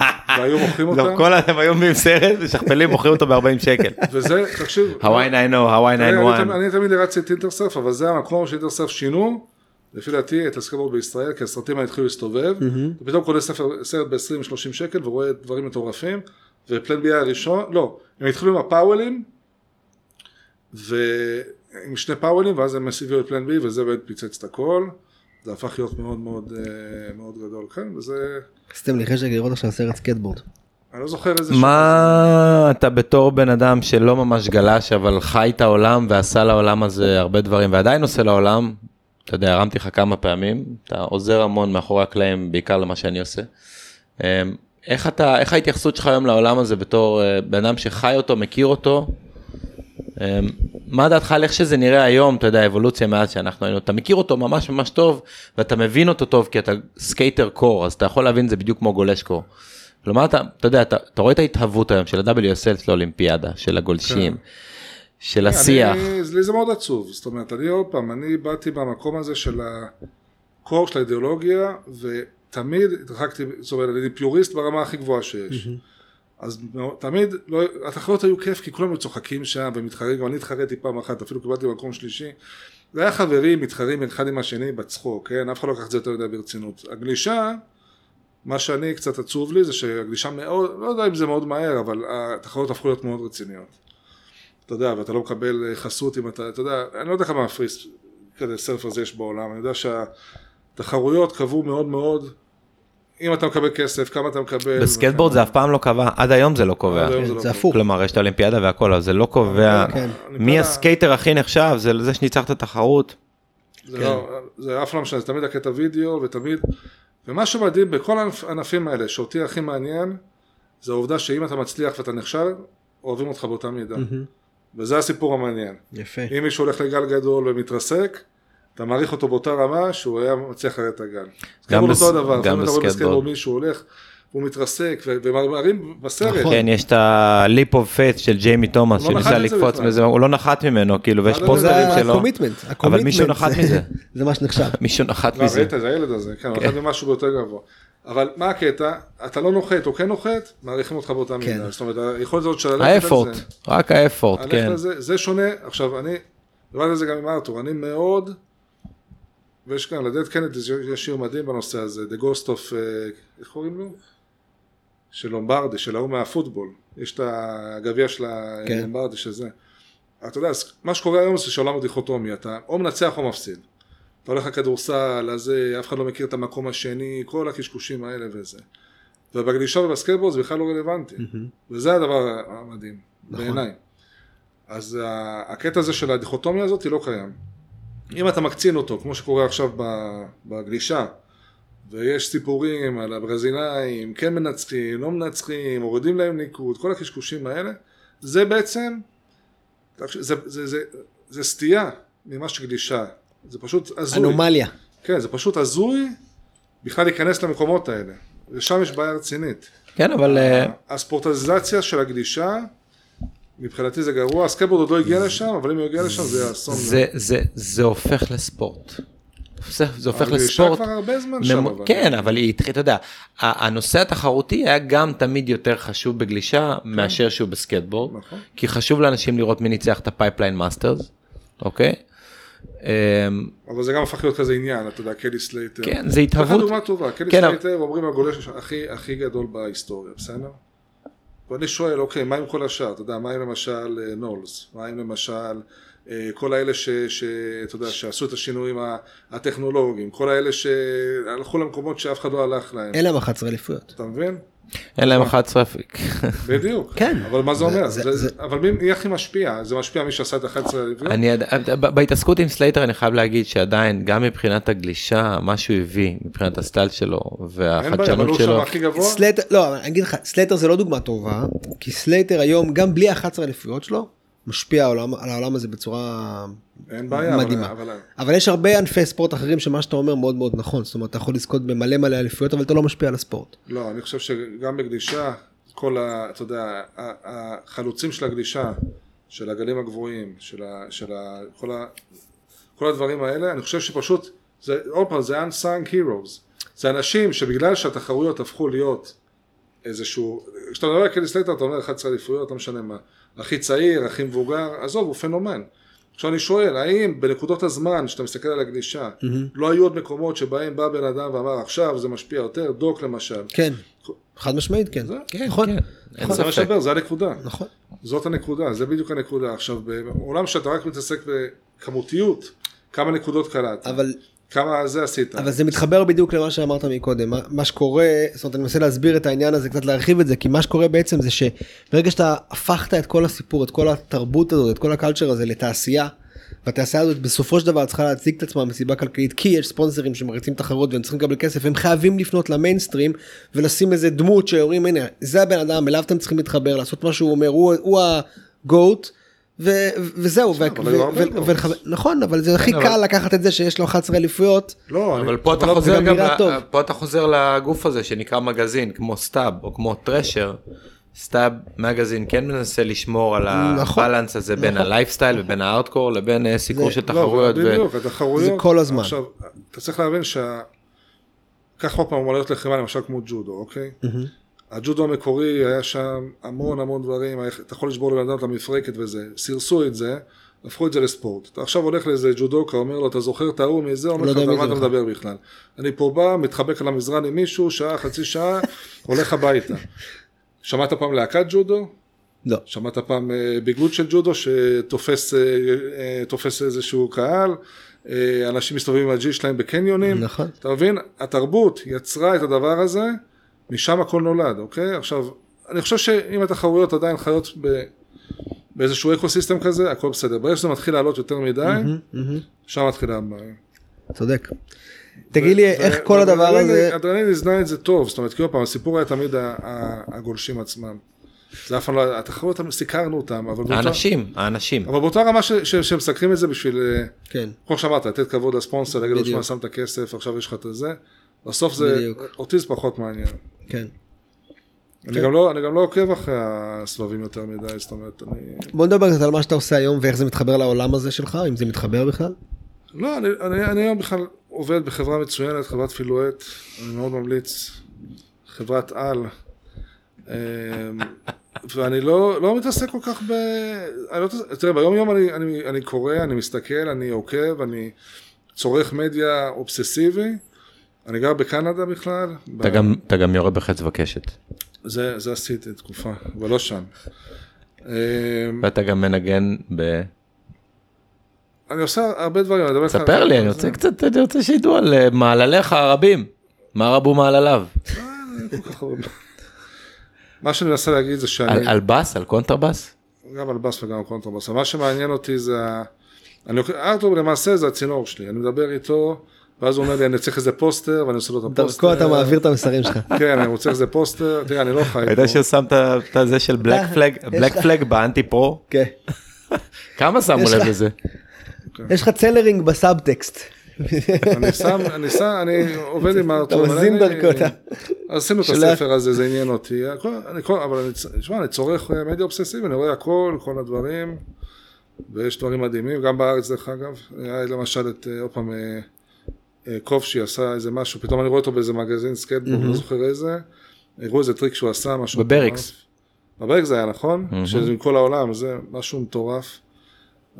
*laughs* והיו מוכרים
לא,
אותם,
כל הם היו מביאים סרט ושכפלים מוכרים אותו ב-40 שקל. *laughs*
וזה, תקשיב,
הוואי 90, הוואי
אני, אני,
91.
אני תמיד הרצתי את אינטרסרף, אבל זה המקום שאינטרסרף שינו, לפי דעתי, את הסקייטבורד בישראל, כי הסרטים האלה התחילו להסתובב, ופתאום קונה ספר, סרט ב-20-30 שקל ורואה דברים מטורפים, ו Plan B הראשון, לא, הם התחילו עם הפאוולים, ועם שני פאוולים, ואז הם הביאו את Plan B, וזה באמת פיצץ את הכל, זה הפך להיות מאוד מאוד אה, מאוד גדול, כן, וזה,
עשיתם לי חשק לראות עכשיו סרט סקייטבורד.
אני לא זוכר איזה...
מה אתה בתור בן אדם שלא ממש גלש אבל חי את העולם ועשה לעולם הזה הרבה דברים ועדיין עושה לעולם, אתה יודע, הרמתי לך כמה פעמים, אתה עוזר המון מאחורי הקלעים בעיקר למה שאני עושה. אמ, איך אתה, איך ההתייחסות שלך היום לעולם הזה בתור אה, בן אדם שחי אותו, מכיר אותו? אמ, מה דעתך על איך שזה נראה היום, אתה יודע, האבולוציה מאז שאנחנו היינו, אתה מכיר אותו ממש ממש טוב ואתה מבין אותו טוב כי אתה סקייטר core, אז אתה יכול להבין את זה בדיוק כמו גולש core. כלומר, אתה, אתה יודע, אתה, אתה רואה את ההתהוות היום של ה-WSL של האולימפיאדה, של הגולשים, של השיח.
לי זה מאוד עצוב, זאת אומרת, אני עוד פעם, אני באתי מהמקום הזה של ה-core של האידיאולוגיה, ותמיד התרחקתי, זאת אומרת, אני פיוריסט ברמה הכי גבוהה שיש. אז תמיד, לא, התחרויות היו כיף, כי כולם צוחקים שם ומתחרים, גם אני התחרתי פעם אחת, אפילו קיבלתי מקום שלישי. זה היה חברים, מתחרים אחד עם השני בצחוק, כן? אף אחד לא לקח את זה יותר מדי ברצינות. הגלישה, מה שאני קצת עצוב לי זה שהגלישה מאוד, לא יודע אם זה מאוד מהר, אבל התחרויות הפכו להיות מאוד רציניות. אתה יודע, ואתה לא מקבל אה, חסות אם אתה, אתה יודע, אני לא יודע כמה free כזה surfers יש בעולם, אני יודע שהתחרויות קבעו מאוד מאוד, אם אתה מקבל כסף, כמה אתה מקבל.
בסקייטבורד זה אף פעם לא קבע, עד היום זה לא קובע.
עד היום
כן,
זה לא
זה
קורה.
הפוך.
כלומר, יש את האולימפיאדה והכל, אבל זה לא קובע
כן.
מי הסקייטר הכי נחשב, זה זה שניצח את התחרות.
זה לא, זה אף לא משנה, זה תמיד הקטע וידאו ותמיד, ומה שמדהים בכל הענפ- הענפים האלה, שאותי הכי מעניין, זה העובדה שאם אתה מצליח ואתה נכשל, אוהבים אותך באותה מידה. וזה הסיפור המעניין.
יפה.
אם מישהו הולך לגל גדול ומתרסק, אתה מעריך אותו באותה רמה שהוא היה מצליח לרדת את הגל.
גם
גם
בס-
אותו דבר,
גם בסקייטבורד.
בסקייטבורד מישהו הולך, הוא מתרסק, ומראים בסרט.
נכון.
כן, יש את ה-leap of faith של ג'יימי תומאס,
לא
שניסה
את
לקפוץ. מזה, הוא לא נחת ממנו, כאילו, ויש
עד
פוסטרים
היום.
זה
שלו.
ה-commitment.
אבל מישהו נחת מזה. *laughs*
זה מה שנחשב.
מישהו נחת
לא,
מזה.
ראית, זה הילד הזה, כן, הוא נחת ממשהו ביותר גבוה. אבל מה הקטע? אתה לא נוחת או כן נוחת, מעריכים אותך באותה
כן.
מידה. זאת אומרת, היכולת הזאת של ללכת על
האפורט,
זה,
רק האפורט, כן.
זה, זה שונה. עכשיו, אני, דיברתי על זה גם עם ארתור, אני מאוד, ויש כאן, לדד קנדי, יש שיר מדהים בנושא הזה, The Ghost of, אה, איך קוראים לו? של לומברדי, של ההוא מהפוטבול. יש את הגביע של
כן.
הלומברדי שזה. אתה יודע, מה שקורה היום זה שהעולם הוא דיכוטומי, אתה או מנצח או מפסיד. אתה הולך לכדורסל, אז זה, אף אחד לא מכיר את המקום השני, כל הקשקושים האלה וזה. ובגלישה ובסקייטבורד זה בכלל לא רלוונטי. וזה הדבר המדהים,
נכון.
בעיניי. אז ה- הקטע הזה של הדיכוטומיה הזאת היא לא קיים. אם אתה מקצין אותו, כמו שקורה עכשיו בגלישה, ויש סיפורים על הברזילאים, כן מנצחים, לא מנצחים, מורידים להם ניקוד, כל הקשקושים האלה, זה בעצם, זה, זה, זה, זה, זה סטייה ממה שגלישה. זה פשוט הזוי.
אנומליה.
כן, זה פשוט הזוי בכלל להיכנס למקומות האלה. ושם יש בעיה רצינית.
כן, אבל אה,
הספורטליזציה של הגלישה, מבחינתי זה גרוע, הסקייטבורד עוד לא הגיע לשם, אבל אם הוא יגיע לשם זה יהיה אסון.
זה- זה- זה הופך לספורט. זה זה הופך
הגלישה
לספורט.
כבר הרבה זמן שם,
ממ-
אבל.
כן, אבל היא התחילה, אתה יודע, הנושא התחרותי היה גם תמיד יותר חשוב בגלישה מאשר שהוא בסקייטבורד,
נכון.
כי חשוב לאנשים לראות מי ניצח את הפייפליין מאסטרס, אוקיי? אמ,
אבל זה גם הפך להיות כזה עניין, אתה יודע, קלי סלייטר.
כן, זה התהוות.
דוגמה טובה, קלי
כן,
סלייטר אומרים הגולש הכי, הכי גדול בהיסטוריה, בסדר? ואני שואל, אוקיי, מה עם כל השאר? אתה יודע, מה עם למשל אה, נולס? מה עם למשל אה, כל האלה ש- ש- אתה יודע, שעשו את השינויים הטכנולוגיים, כל האלה שהלכו למקומות שאף אחד לא הלך להם,
אין להם 11 אליפויות.
אתה מבין?
אין להם 11 אפיק.
בדיוק.
כן.
אבל מה זה אומר? אבל מי הכי משפיע? זה משפיע מי שעשה את ה-11 אליפויות?
אני יד- ב- בהתעסקות עם סלייטר אני חייב להגיד שעדיין גם מבחינת הגלישה מה שהוא הביא מבחינת הסטייל שלו
אין בעיה, אבל
והחדשנות
הוא שם
שלו.
הכי גבוה?
סלייטר, לא, אני אגיד לך, סלייטר זה לא דוגמה טובה, כי סלייטר היום, גם בלי ה-11 אליפויות שלו, משפיע על העולם, על העולם הזה בצורה
אין בעיה, אבל-
מדהימה.
אבל-
אבל יש הרבה ענפי ספורט אחרים שמה שאתה אומר מאוד מאוד נכון, זאת אומרת, אתה יכול לזכות במלא מלא אליפויות, אבל אתה לא משפיע על הספורט.
לא, אני חושב שגם בגלישה, כל ה... אתה יודע, החלוצים של הגלישה, של הגלים הגבוהים, של ה... של ה... כל, ה... כל הדברים האלה, אני חושב שפשוט, זה, עוד פעם, זה unsung heroes. זה אנשים שבגלל שהתחרויות הפכו להיות איזשהו, כשאתה מדבר על קלי סלייטר אתה אומר 11 אליפויות, לא משנה מה, הכי צעיר, הכי מבוגר, עזוב, הוא פנומן. עכשיו אני שואל, האם בנקודות הזמן שאתה מסתכל על הגלישה, לא היו עוד מקומות שבהם בא בן אדם ואמר עכשיו זה משפיע יותר, דיוק למשל.
כן, חד משמעית כן.
כן,
נכון.
כן, אין
זה מה. שדבר, זה הנקודה.
נכון.
זאת הנקודה, זה בדיוק הנקודה. עכשיו, בעולם שאתה רק מתעסק בכמותיות, כמה נקודות קיבלת.
אבל
כמה זה עשית.
אבל זה מתחבר בדיוק למה שאמרת מקודם, מה, מה שקורה, זאת אומרת אני מנסה להסביר את העניין הזה, קצת להרחיב את זה, כי מה שקורה בעצם זה שברגע שאתה הפכת את כל הסיפור, את כל התרבות הזאת, את כל הקלצ'ר הזה לתעשייה, והתעשייה הזאת בסופו של דבר צריכה להציג את עצמה מסיבה כלכלית, כי יש ספונסרים שמריצים תחרות והם צריכים לקבל כסף, הם חייבים לפנות למיינסטרים ולשים איזה דמות שאומרים הנה זה הבן אדם אליו אתם צריכים להתחבר לעשות מה שהוא אומר הוא, הוא הגוט. ו- וזהו, ו-
אבל היו
ו- ו-
גוטס.
ולכוון- נכון, אבל זה הכי
כן,
קל
אבל-
לקחת את זה שיש לו 11 אליפויות,
לא,
אבל
אני-
פה אתה
לא,
חוזר
גם
ל-
טוב.
פה אתה חוזר לגוף הזה שנקרא מגזין כמו סטאב או כמו טראשר. סטאב מגזין כן מנסה לשמור על
נכון.
ה-balance הזה בין
נכון.
ה-lifestyle ובין הארדקור לבין אה, סיקור
זה-
של
לא,
תחרויות. ו-
בדיוק, התחרויות.
זה כל הזמן.
עכשיו, אתה צריך להבין שה... קח עוד פעם אומנויות לחימה למשל כמו ג'ודו, אוקיי? הג'ודו המקורי היה שם המון המון דברים, אתה יכול לשבור לבן אדם את המפרקת וזה, סירסו את זה, הפכו את זה לספורט. אתה עכשיו הולך לאיזה ג'ודוקה, אומר לו, אתה זוכר את ההוא מזה, אומר
לא
לך, על מה אתה
בכלל."
מדבר בכלל. אני פה בא, מתחבק על המזרן עם מישהו, שעה, חצי שעה, הולך הביתה. *laughs* שמעת פעם להקת ג'ודו?
לא.
שמעת פעם אה, ביגוד של ג'ודו שתופס אה, אה, איזשהו קהל, אנשים מסתובבים עם הג'י שלהם בקניונים,
נכון.
אתה מבין? התרבות יצרה את הדבר הזה, משם הכל נולד, אוקיי? עכשיו, אני חושב שאם התחרויות עדיין חיות ב... באיזשהו אקו סיסטם כזה, הכל בסדר. ברגע שזה מתחיל לעלות יותר מדי, שם מתחילה הבעיה.
צודק. תגיד לי איך כל הדבר הזה,
אדרנלין הזנה את זה טוב, זאת אומרת, כאילו פעם, הסיפור היה תמיד הגולשים עצמם. זה אף פעם לא, התחרויות, סיקרנו אותם, אבל באותה-
האנשים, האנשים.
אבל באותה רמה ש- ש- שמסקרים את זה בשביל, אה,
כן,
כמו שאמרת, לתת כבוד לספונסר, להגיד לו. שמע, שם את הכסף, עכשיו יש לך את זה. בסוף זה,
בדיוק.
אותי זה פחות מעניין.
כן.
אני גם לא, אני גם לא עוקב אחרי הסבבים יותר מדי, זאת אומרת, אני...
בוא נדבר קצת על מה שאתה עושה היום ואיך זה מתחבר לעולם הזה שלך, אם זה מתחבר בכלל.
לא, אני, אני, אני היום בכלל עובד בחברה מצוינת, חברת פילואט, אני מאוד ממליץ, חברת על, אמ, ואני לא, לא מתעסק כל כך ב... אני לא, תראה, ביום יום אני, אני, אני קורא, אני מסתכל, אני עוקב, אני צורך מדיה אובססיבי, אני גר בקנדה בכלל,
אתה גם- אתה גם יורד בחץ וקשת.
זה, זה עשיתי תקופה, אבל לא שם. אמ,
ואתה גם מנגן ב...
אני עושה הרבה דברים, אני מדבר איתך-
ספר לי, אני רוצה קצת, אני רוצה שידעו על אה, מעלליך הרבים. מה רבו מעלליו?
הרבה. מה שאני מנסה להגיד זה שאני,
על בס? על קונטרבס?
גם על בס וגם על קונטרבס, מה שמעניין אותי זה, ארתור למעשה זה הצינור שלי, אני מדבר איתו, ואז הוא אומר לי אני צריך איזה פוסטר, ואני עושה לו את הפוסטר.
דרכו אתה מעביר את המסרים שלך. *laughs*
כן, אני רוצה איזה פוסטר, תראה אני לא חי
אתה יודע
פה.
ששמת את הזה של בלק פלג, בלק פלג ב-anti pro?
כן.
כמה שמו לב לזה?
יש לך זלרינג בסאבטקסט.
אני שם, אני שם, אני עובד עם ארתור.
אתה מזין דרכו אותה.
אז עשינו את. הספר הזה, זה עניין אותי, אבל תשמע, אני צורך אה, מדיה אובססיבי, אני רואה הכל, כל הדברים, ויש דברים מדהימים, גם בארץ דרך אגב, היה למשל את, אה, עוד פעם, קופשי עשה איזה משהו, פתאום אני רואה אותו באיזה מגזין סקייטבורד, לא זוכר איזה, הראו איזה טריק שהוא עשה, משהו
בבריקס.
בבריקס זה היה נכון, שזה עם כל העולם, זה משהו מטורף,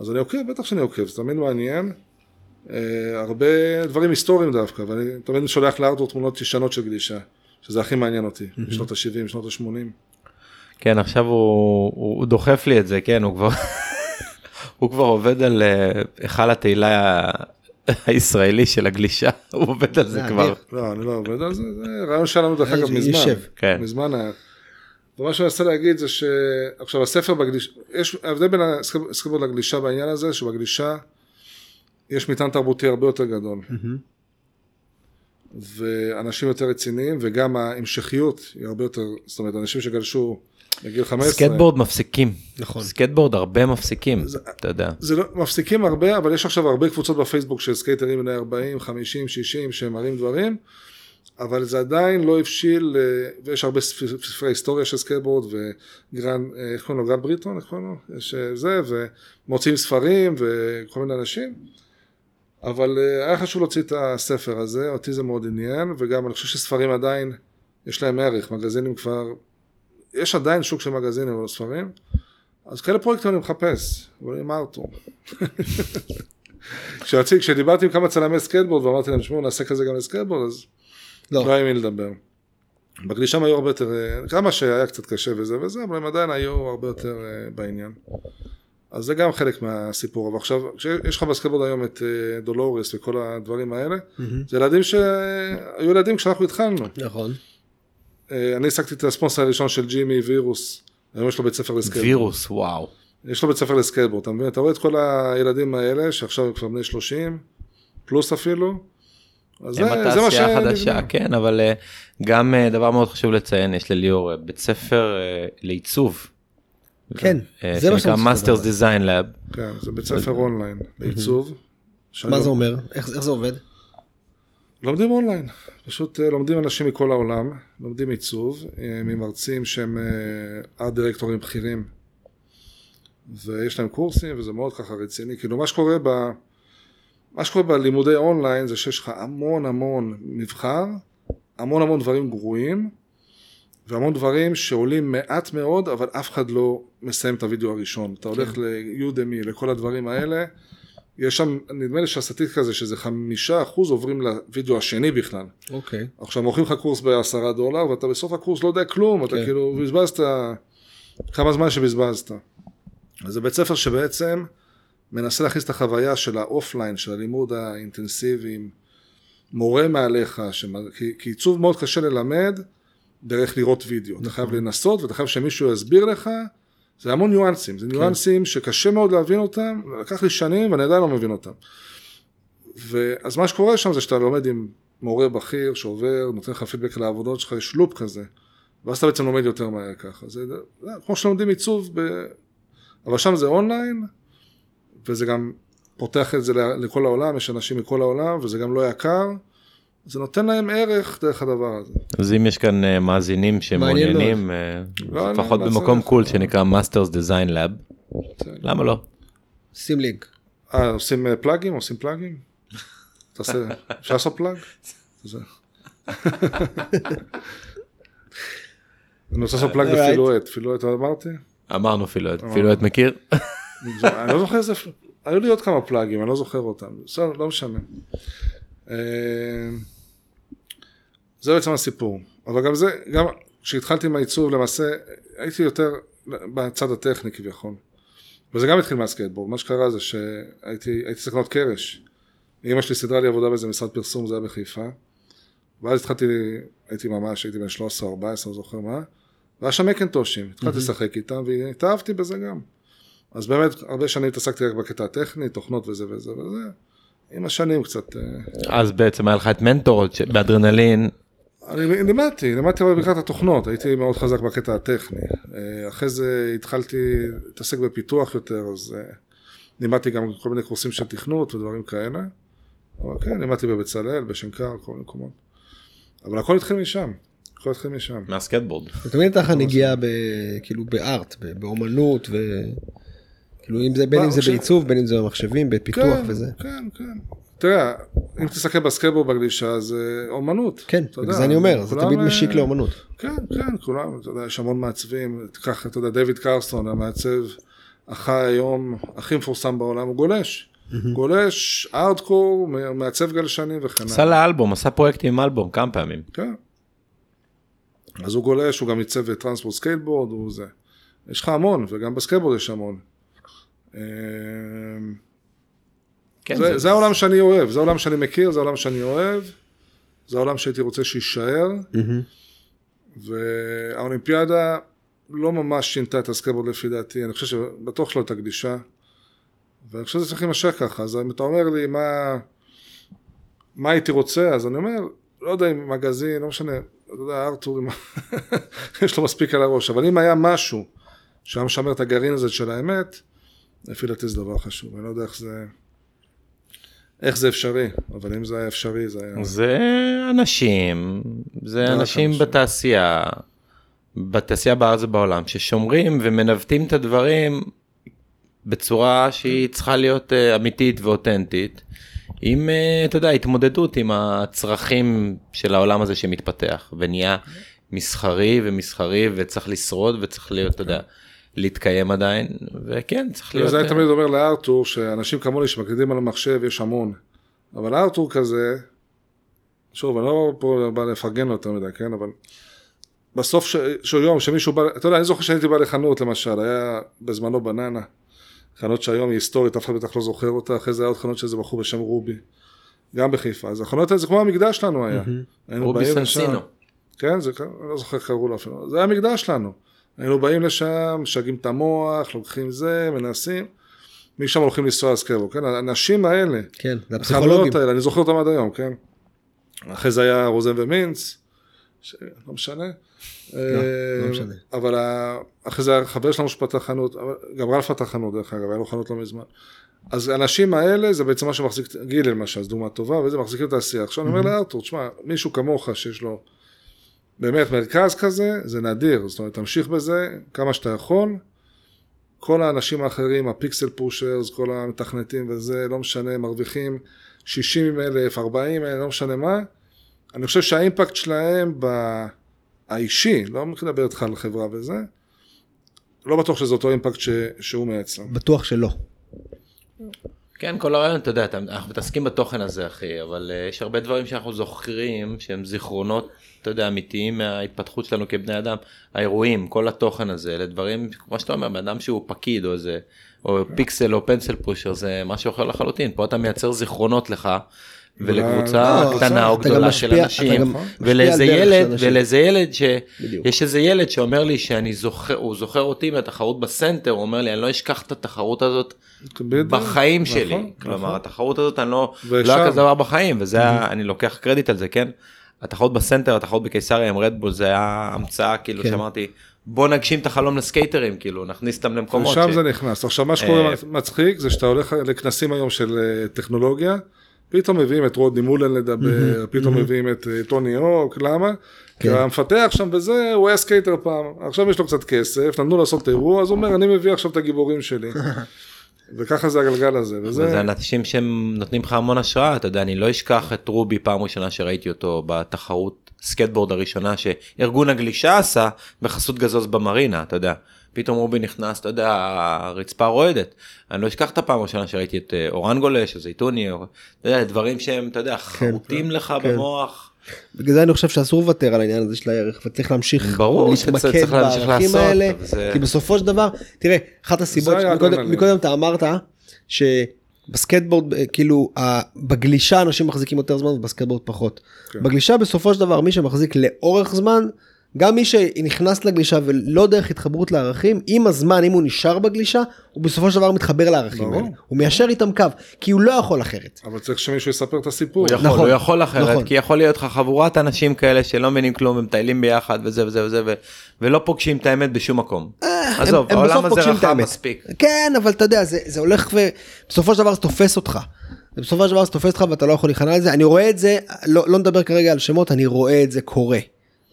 אז אני עוקב, בטח שאני עוקב, זה תמיד מעניין. אה, הרבה דברים היסטוריים דווקא, ואני תמיד שולח לארתור תמונות ישנות של גלישה, שזה הכי מעניין אותי, בשנות ה-70, שנות ה-80.
כן, עכשיו הוא הוא- הוא דוחף לי את זה, כן, הוא כבר... *laughs* הוא כבר עובד על אה, היכל התהילה הישראלי של הגלישה, הוא עובד על זה כבר.
לא, אני לא עובד על זה, זה רעיון שלנו דרך אגב מזמן.
כן.
מזמן היה. ומה שאני מנסה להגיד זה שעכשיו הספר בגלישה, יש ההבדל בין הסקייטבורד לגלישה בעניין הזה, שבגלישה יש מטען תרבותי הרבה יותר גדול. ואנשים יותר רציניים, וגם ההמשכיות היא הרבה יותר, זאת אומרת, אנשים שגלשו בגיל 15.
סקייטבורד מפסיקים.
נכון.
סקייטבורד הרבה מפסיקים, אתה יודע.
זה לא, מפסיקים הרבה, אבל יש עכשיו הרבה קבוצות בפייסבוק של סקייטרים בני 40, 50, 60 שמראים דברים, אבל זה עדיין לא הבשיל, אה, ויש הרבה ספר- ספרי היסטוריה של סקייטבורד, וגרן, אה, איך קוראים לו? גרנט בריטון, איך קוראים לו? יש אה, זה, ומוציאים ספרים, וכל מיני אנשים, אבל היה חשוב להוציא את הספר הזה, אותי זה מאוד עניין, וגם אני חושב שספרים עדיין, יש להם ערך, מגזינים כבר, יש עדיין שוק של מגזינים ולא ספרים, אז כאלה פרויקטים אני מחפש, אבל עם ארתור. *laughs* כשרציתי, כשדיברתי עם כמה צלמי סקייטבורד ואמרתי להם, שמעו, נעשה כזה גם לסקייטבורד, אז
לא.
לא היה עם מי לדבר. בגלישה הם היו הרבה יותר, אה, כמה שהיה קצת קשה וזה וזה, אבל הם עדיין היו הרבה יותר אה, בעניין. אז זה גם חלק מהסיפור. אבל עכשיו, כשיש לך בסקייטבורד היום את אה, דולורס וכל הדברים האלה, זה ילדים שהיו ילדים כשאנחנו התחלנו.
נכון.
אה, אני העסקתי את הספונסר הראשון של ג'ימי וירוס, היום יש לו בית ספר לסקייטבורד.
וירוס, וואו.
יש לו בית ספר לסקייטבורד, אתה מבין? אתה רואה את כל הילדים האלה, שעכשיו הם כבר בני 30, פלוס אפילו. אז
הם
זה, זה מה
התעשייה
שנבנה.
החדשה, כן, אבל אה, גם אה, דבר מאוד חשוב לציין, יש לליאור בית ספר לעיצוב.
כן, זה מה
שנקרא
שאני רוצה
Masters
לדבר.
Design Lab.
כן, זה בית ספר אונליין, לעיצוב.
מה זה אומר? איך זה עובד?
לומדים אונליין, פשוט אה, לומדים אנשים מכל העולם, לומדים עיצוב, אה, ממרצים שהם אה, ארט דירקטורים בכירים, ויש להם קורסים וזה מאוד ככה רציני, כאילו מה שקורה ב... מה שקורה בלימודי אונליין זה שיש לך המון המון מבחר, המון המון דברים גרועים, והמון דברים שעולים מעט מאוד, אבל אף אחד לא מסיים את הוידאו הראשון. אתה הולך ליודמי, לכל הדברים האלה, יש שם, נדמה לי שהסטטיסטיקה זה שזה חמישה אחוז עוברים לוידאו השני בכלל.
אוקיי.
עכשיו מוכרים לך קורס בעשרה דולר, ואתה בסוף הקורס לא יודע כלום, אתה
כן.
כאילו בזבזת כמה זמן שבזבזת. אז זה בית ספר שבעצם מנסה להכניס את החוויה של ה offline, של הלימוד האינטנסיבי, עם מורה מעליך, שמ- כי, כי עיצוב מאוד קשה ללמד דרך לראות וידאו. אתה חייב לנסות ואתה חייב שמישהו יסביר לך, זה המון ניואנסים, זה ניואנסים שקשה מאוד להבין אותם, לקח לי שנים ואני עדיין לא מבין אותם. ואז מה שקורה שם זה שאתה לומד עם מורה בכיר שעובר, נותן לך פידבק לעבודות שלך, יש loop כזה, ואז אתה בעצם לומד יותר מהר ככה. זה, זה כמו שלומדים עיצוב, ב... אבל שם זה אונליין, וזה גם פותח את זה לכל העולם, יש אנשים מכל העולם, וזה גם לא יקר, זה נותן להם ערך דרך הדבר הזה.
אז אם יש כאן אה, מאזינים שמעוניינים, אה,
לא,
לפחות
לא,
במקום
לעשות-
קול שנקרא Masters Design Lab, למה לא?
שים לינק.
אה, עושים אה, פלאגים? עושים פלאגים? תעשה, אפשר לעשות plug? אני רוצה לעשות
plug.
בפילואט, פילואט אמרתי?
אמרנו אפילו את מכיר? *laughs*
אני לא זוכר איזה, היו לי עוד כמה פלאגים, אני לא זוכר אותם, בסדר, לא משנה. זה בעצם הסיפור, אבל גם זה, גם כשהתחלתי עם העיצוב למעשה, הייתי יותר בצד הטכני כביכול. וזה גם התחיל מהסקייטבורד, מה שקרה זה שהייתי הייתי צריך לקנות קרש. אמא שלי סידרה לי עבודה באיזה משרד פרסום, זה היה בחיפה. ואז התחלתי, הייתי ממש, הייתי בן 13 או 14, לא זוכר מה. והיה שם מקנטושים, התחלתי לשחק איתם והתאהבתי בזה גם. אז באמת, הרבה שנים התעסקתי רק בקטע הטכני, תוכנות וזה וזה וזה. עם השנים קצת... אה,
אז בעצם היה לך את מנטור באדרנלין,
אני לימדתי, לימדתי אבל בעיקר את התוכנות, הייתי מאוד חזק בקטע הטכני. אה, אחרי זה התחלתי להתעסק בפיתוח יותר, אז אה, לימדתי גם כל מיני קורסים של תכנות ודברים כאלה. אבל כן, לימדתי בבצלאל, בשנקר, כל מיני מקומות. אבל הכל התחיל משם, הכל התחיל משם.
מהסקייטבורד.
תמיד הייתה לך נגיעה ב... כאילו ב art, ב- באומנות ו... כאילו אם זה בין אם זה
עכשיו-
בעיצוב בין אם זה במחשבים בפיתוח
כן,
וזה.
כן, כן. תראה, אם תסתכל בסקייטבורד בגלישה, זה אומנות.
כן, בגלל זה אני אומר, זה תמיד
אה,
משיק לאומנות.
כן, כן, כולם, אתה יודע, יש המון מעצבים, תיקח, אתה יודע, דיוויד קרסון, המעצב החי היום, הכי מפורסם בעולם, הוא גולש. גולש, ארדקור, מעצב גלשנים וכן
עשה לאלבום, עשה פרויקטים עם אלבום כמה פעמים.
כן. אז הוא גולש, הוא גם עיצב טרנסוורלד סקייטבורד, הוא זה. יש לך המון, וגם בסקייטבורד יש המון.
כן,
זה, זה העולם שאני אוהב, זה העולם שאני מכיר, זה העולם שאני אוהב, זה העולם שהייתי רוצה שיישאר, והאולימפיאדה לא ממש שינתה את הסקייטבורד לפי דעתי, אני חושב שבטוח שלא הייתה קדישה, ואני חושב שזה צריך להימשך ככה, אז אם אתה אומר לי מה, מה הייתי רוצה, אז אני אומר, לא יודע אם מגזין, לא משנה, אתה יודע, ארתור, *laughs* יש לו מספיק על הראש, אבל אם היה משהו שהיה משמר את הגרעין הזה של האמת, לפי דעתי זה דבר חשוב, אני לא יודע איך זה... איך זה אפשרי, אבל אם זה היה אפשרי זה היה...
זה אנשים, זה אנשים. בתעשייה, בתעשייה בארץ ובעולם, ששומרים ומנווטים את הדברים בצורה שהיא צריכה להיות אה, אמיתית ואותנטית, עם, אה, אתה יודע, התמודדות עם הצרכים של העולם הזה שמתפתח ונהיה מסחרי ומסחרי וצריך לשרוד וצריך להיות, אתה יודע, להתקיים עדיין, וכן, צריך להיות...
אז אני תמיד אומר לארתור שאנשים כמוני שמקלידים על המחשב יש המון, אבל ארתור כזה, שוב, אני לא פה בא לפרגן לו יותר מדי, כן, אבל בסוף ש- של יום שמישהו בא, אתה יודע, אני זוכר שהייתי בא לחנות למשל, היה בזמנו בננה, חנות שהיום היא היסטורית, אף אחד בטח לא זוכר אותה, אחרי זה היה עוד חנות של איזה בחור בשם רובי, גם בחיפה. אז החנויות האלה זה כמו המקדש שלנו היה. היינו
רובי סנסינו.
כן, זה, אני לא זוכר איך קראו לו אפילו, זה היה המקדש שלנו. היינו באים לשם, משגעים את המוח, לוקחים זה, מנסים, משם הולכים לנסוע על סקייטבורד, כן? האנשים האלה,
כן, זה הפסיכולוגים.
החנויות האלה, אני זוכר אותם עד היום, כן? אחרי זה היה רוזן ומינץ, ש... לא משנה.
לא
אה,
משנה.
אבל אחרי זה היה חבר שלנו שפתח חנות, גם רלף פתח חנות דרך אגב, היה לו חנות לא מזמן. אז האנשים האלה זה בעצם מה שמחזיק, גיל למשל, זו דוגמה טובה, וזה מחזיקים את העשייה. עכשיו אני אומר לארתור, תשמע, מישהו כמוך שיש לו באמת מרכז כזה, זה נדיר, זאת אומרת, תמשיך בזה כמה שאתה יכול. כל האנשים האחרים, הפיקסל פושרס, כל המתכנתים וזה, לא משנה, מרוויחים 60 אלף, 40 אלף, לא משנה מה. אני חושב שהאימפקט שלהם ב- האישי, לא מדבר איתך על חברה וזה, לא בטוח שזה אותו אימפקט ש... שהוא מייצר.
בטוח שלא.
כן, כל הרעיון, אתה יודע, אנחנו מתעסקים בתוכן הזה, אחי, אבל uh, יש הרבה דברים שאנחנו זוכרים שהם זיכרונות, אתה יודע, אמיתיים מההתפתחות שלנו כבני אדם. האירועים, כל התוכן הזה, אלה דברים, כמו שאתה אומר, בן אדם שהוא פקיד או איזה, או פיקסל או פנסל פושר, זה משהו אחר לחלוטין. פה אתה מייצר זיכרונות לך. ולקבוצה
לא,
קטנה או גדולה
משפיע-
של אנשים,
גם
ולאיזה ילד. ולאיזה ילד,
בדיוק.
שיש איזה ילד שאומר לי שאני זוכר, הוא זוכר אותי מהתחרות בסנטר, הוא אומר לי, אני לא אשכח את התחרות הזאת
בדיוק,
בחיים
נכון,
שלי.
נכון.
כלומר, התחרות הזאת, אני לא,
ושם-
לא היה כזה דבר בחיים, וזה היה, אני לוקח קרדיט על זה, כן? התחרות בסנטר, התחרות בקיסריה עם רדבול, זה היה המצאה, כאילו,
כן.
שאמרתי, בוא נגשים את החלום לסקייטרים, כאילו, נכניס אותם למקומות.
ושם
ש-
זה נכנס. עכשיו מה שקורה
אה,
מצחיק זה שאתה הולך לכנסים היום של אה, טכנולוגיה, פתאום מביאים את רודני מאלן לדבר, פתאום מביאים את אה, טוני הוק, למה? כי
כן.
המפתח שם וזה, הוא היה סקייטר פעם, עכשיו יש לו קצת כסף, נתנו לעשות אירוע, אז הוא אומר, אני מביא עכשיו את הגיבורים שלי. *laughs* וככה זה הגלגל הזה, וזה...
זה אנשים שהם נותנים לך המון השראה, אתה יודע, אני לא אשכח את רובי פעם ראשונה שראיתי אותו בתחרות סקייטבורד הראשונה שארגון הגלישה עשה בחסות גזוז במרינה, אתה יודע. פתאום רובי נכנס, אתה יודע, הרצפה רועדת. אני לא אשכח את הפעם הראשונה שראיתי את אה, אורן גולש, או זייתוני, או, אתה יודע, דברים שהם, אתה יודע, חרוטים לך
כן.
במוח.
בגלל זה אני חושב שאסור לוותר על העניין הזה של הערך וצריך להמשיך
ברור שצריך-
להתמקד בערכים
לעשות,
האלה
זה-
כי בסופו של דבר תראה אחת הסיבות
היה
מקודם, אתה אמרת שבסקטבורד אה, כאילו בגלישה אנשים מחזיקים יותר זמן ובסקטבורד פחות.
כן.
בגלישה בסופו של דבר מי שמחזיק לאורך זמן גם מי שנכנס לגלישה ולא דרך התחברות לערכים עם הזמן אם הוא נשאר בגלישה הוא בסופו של דבר מתחבר לערכים
ברור.
האלה הוא מיישר איתם קו כי הוא לא יכול אחרת.
אבל צריך שמישהו יספר את הסיפור.
הוא יכול,
נכון,
הוא יכול אחרת,
נכון.
כי יכול להיות לך חבורת אנשים כאלה שלא מבינים כלום, הם מטיילים ביחד וזה וזה וזה, ו- ולא פוגשים את האמת בשום מקום. עזוב,
הם- הם
העולם הזה רחב. מספיק.
כן אבל אתה יודע זה, זה הולך ובסופו של דבר זה תופס אותך. בסופו של דבר זה תופס אותך ואתה לא יכול להיכנע לזה אני רואה את זה לא, לא נדבר כרגע על שמות אני רואה את זה קורה.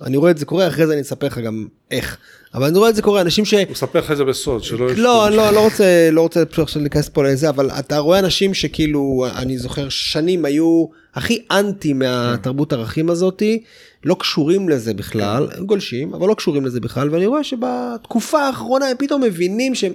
אני רואה את זה קורה אחרי זה אני אספר לך גם איך. אבל אני רואה את זה קורה אנשים ש...
הוא מספר לך את זה בסוד, שלא...
לא, אני לא, לא רוצה, לא רוצה פשוט עכשיו להיכנס פה לזה, אבל אתה רואה אנשים שכאילו, אני זוכר שנים היו הכי אנטי מהתרבות ערכים הזאתי, לא קשורים לזה בכלל, הם גולשים, אבל לא קשורים לזה בכלל, ואני רואה שבתקופה האחרונה הם פתאום מבינים שהם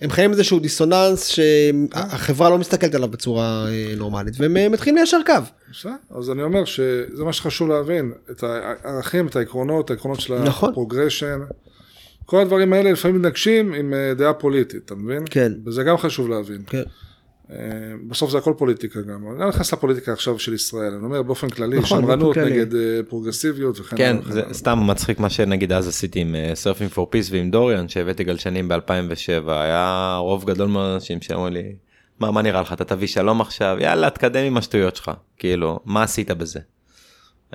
הם חיים איזשהו דיסוננס שהחברה לא מסתכלת עליו בצורה אה, נורמלית, והם אה, מתחילים ליישר קו.
בסדר, אז אני אומר שזה מה שחשוב להבין, את הערכים, את העקרונות, העקרונות של
נכון.
ה progression, כל הדברים האלה לפעמים מתנגשים עם אה, דעה פוליטית, אתה מבין?
כן.
וזה גם חשוב להבין.
כן.
אה, בסוף זה הכל פוליטיקה גם, אני לא נכנס לפוליטיקה עכשיו של ישראל, אני אומר באופן כללי,
נכון,
שמרנות. נגד אה, פרוגרסיביות וכן
כן,
הלאה וכן
זה
הלאה.
סתם מצחיק מה שנגיד אז עשיתי עם Surfing for Peace ועם דוריאן שהבאתי גלשנים ב-2007 היה רוב גדול מאוד אנשים שאמרו לי מה מה נראה לך אתה תביא שלום עכשיו יאללה תקדם עם השטויות שלך כאילו מה עשית בזה.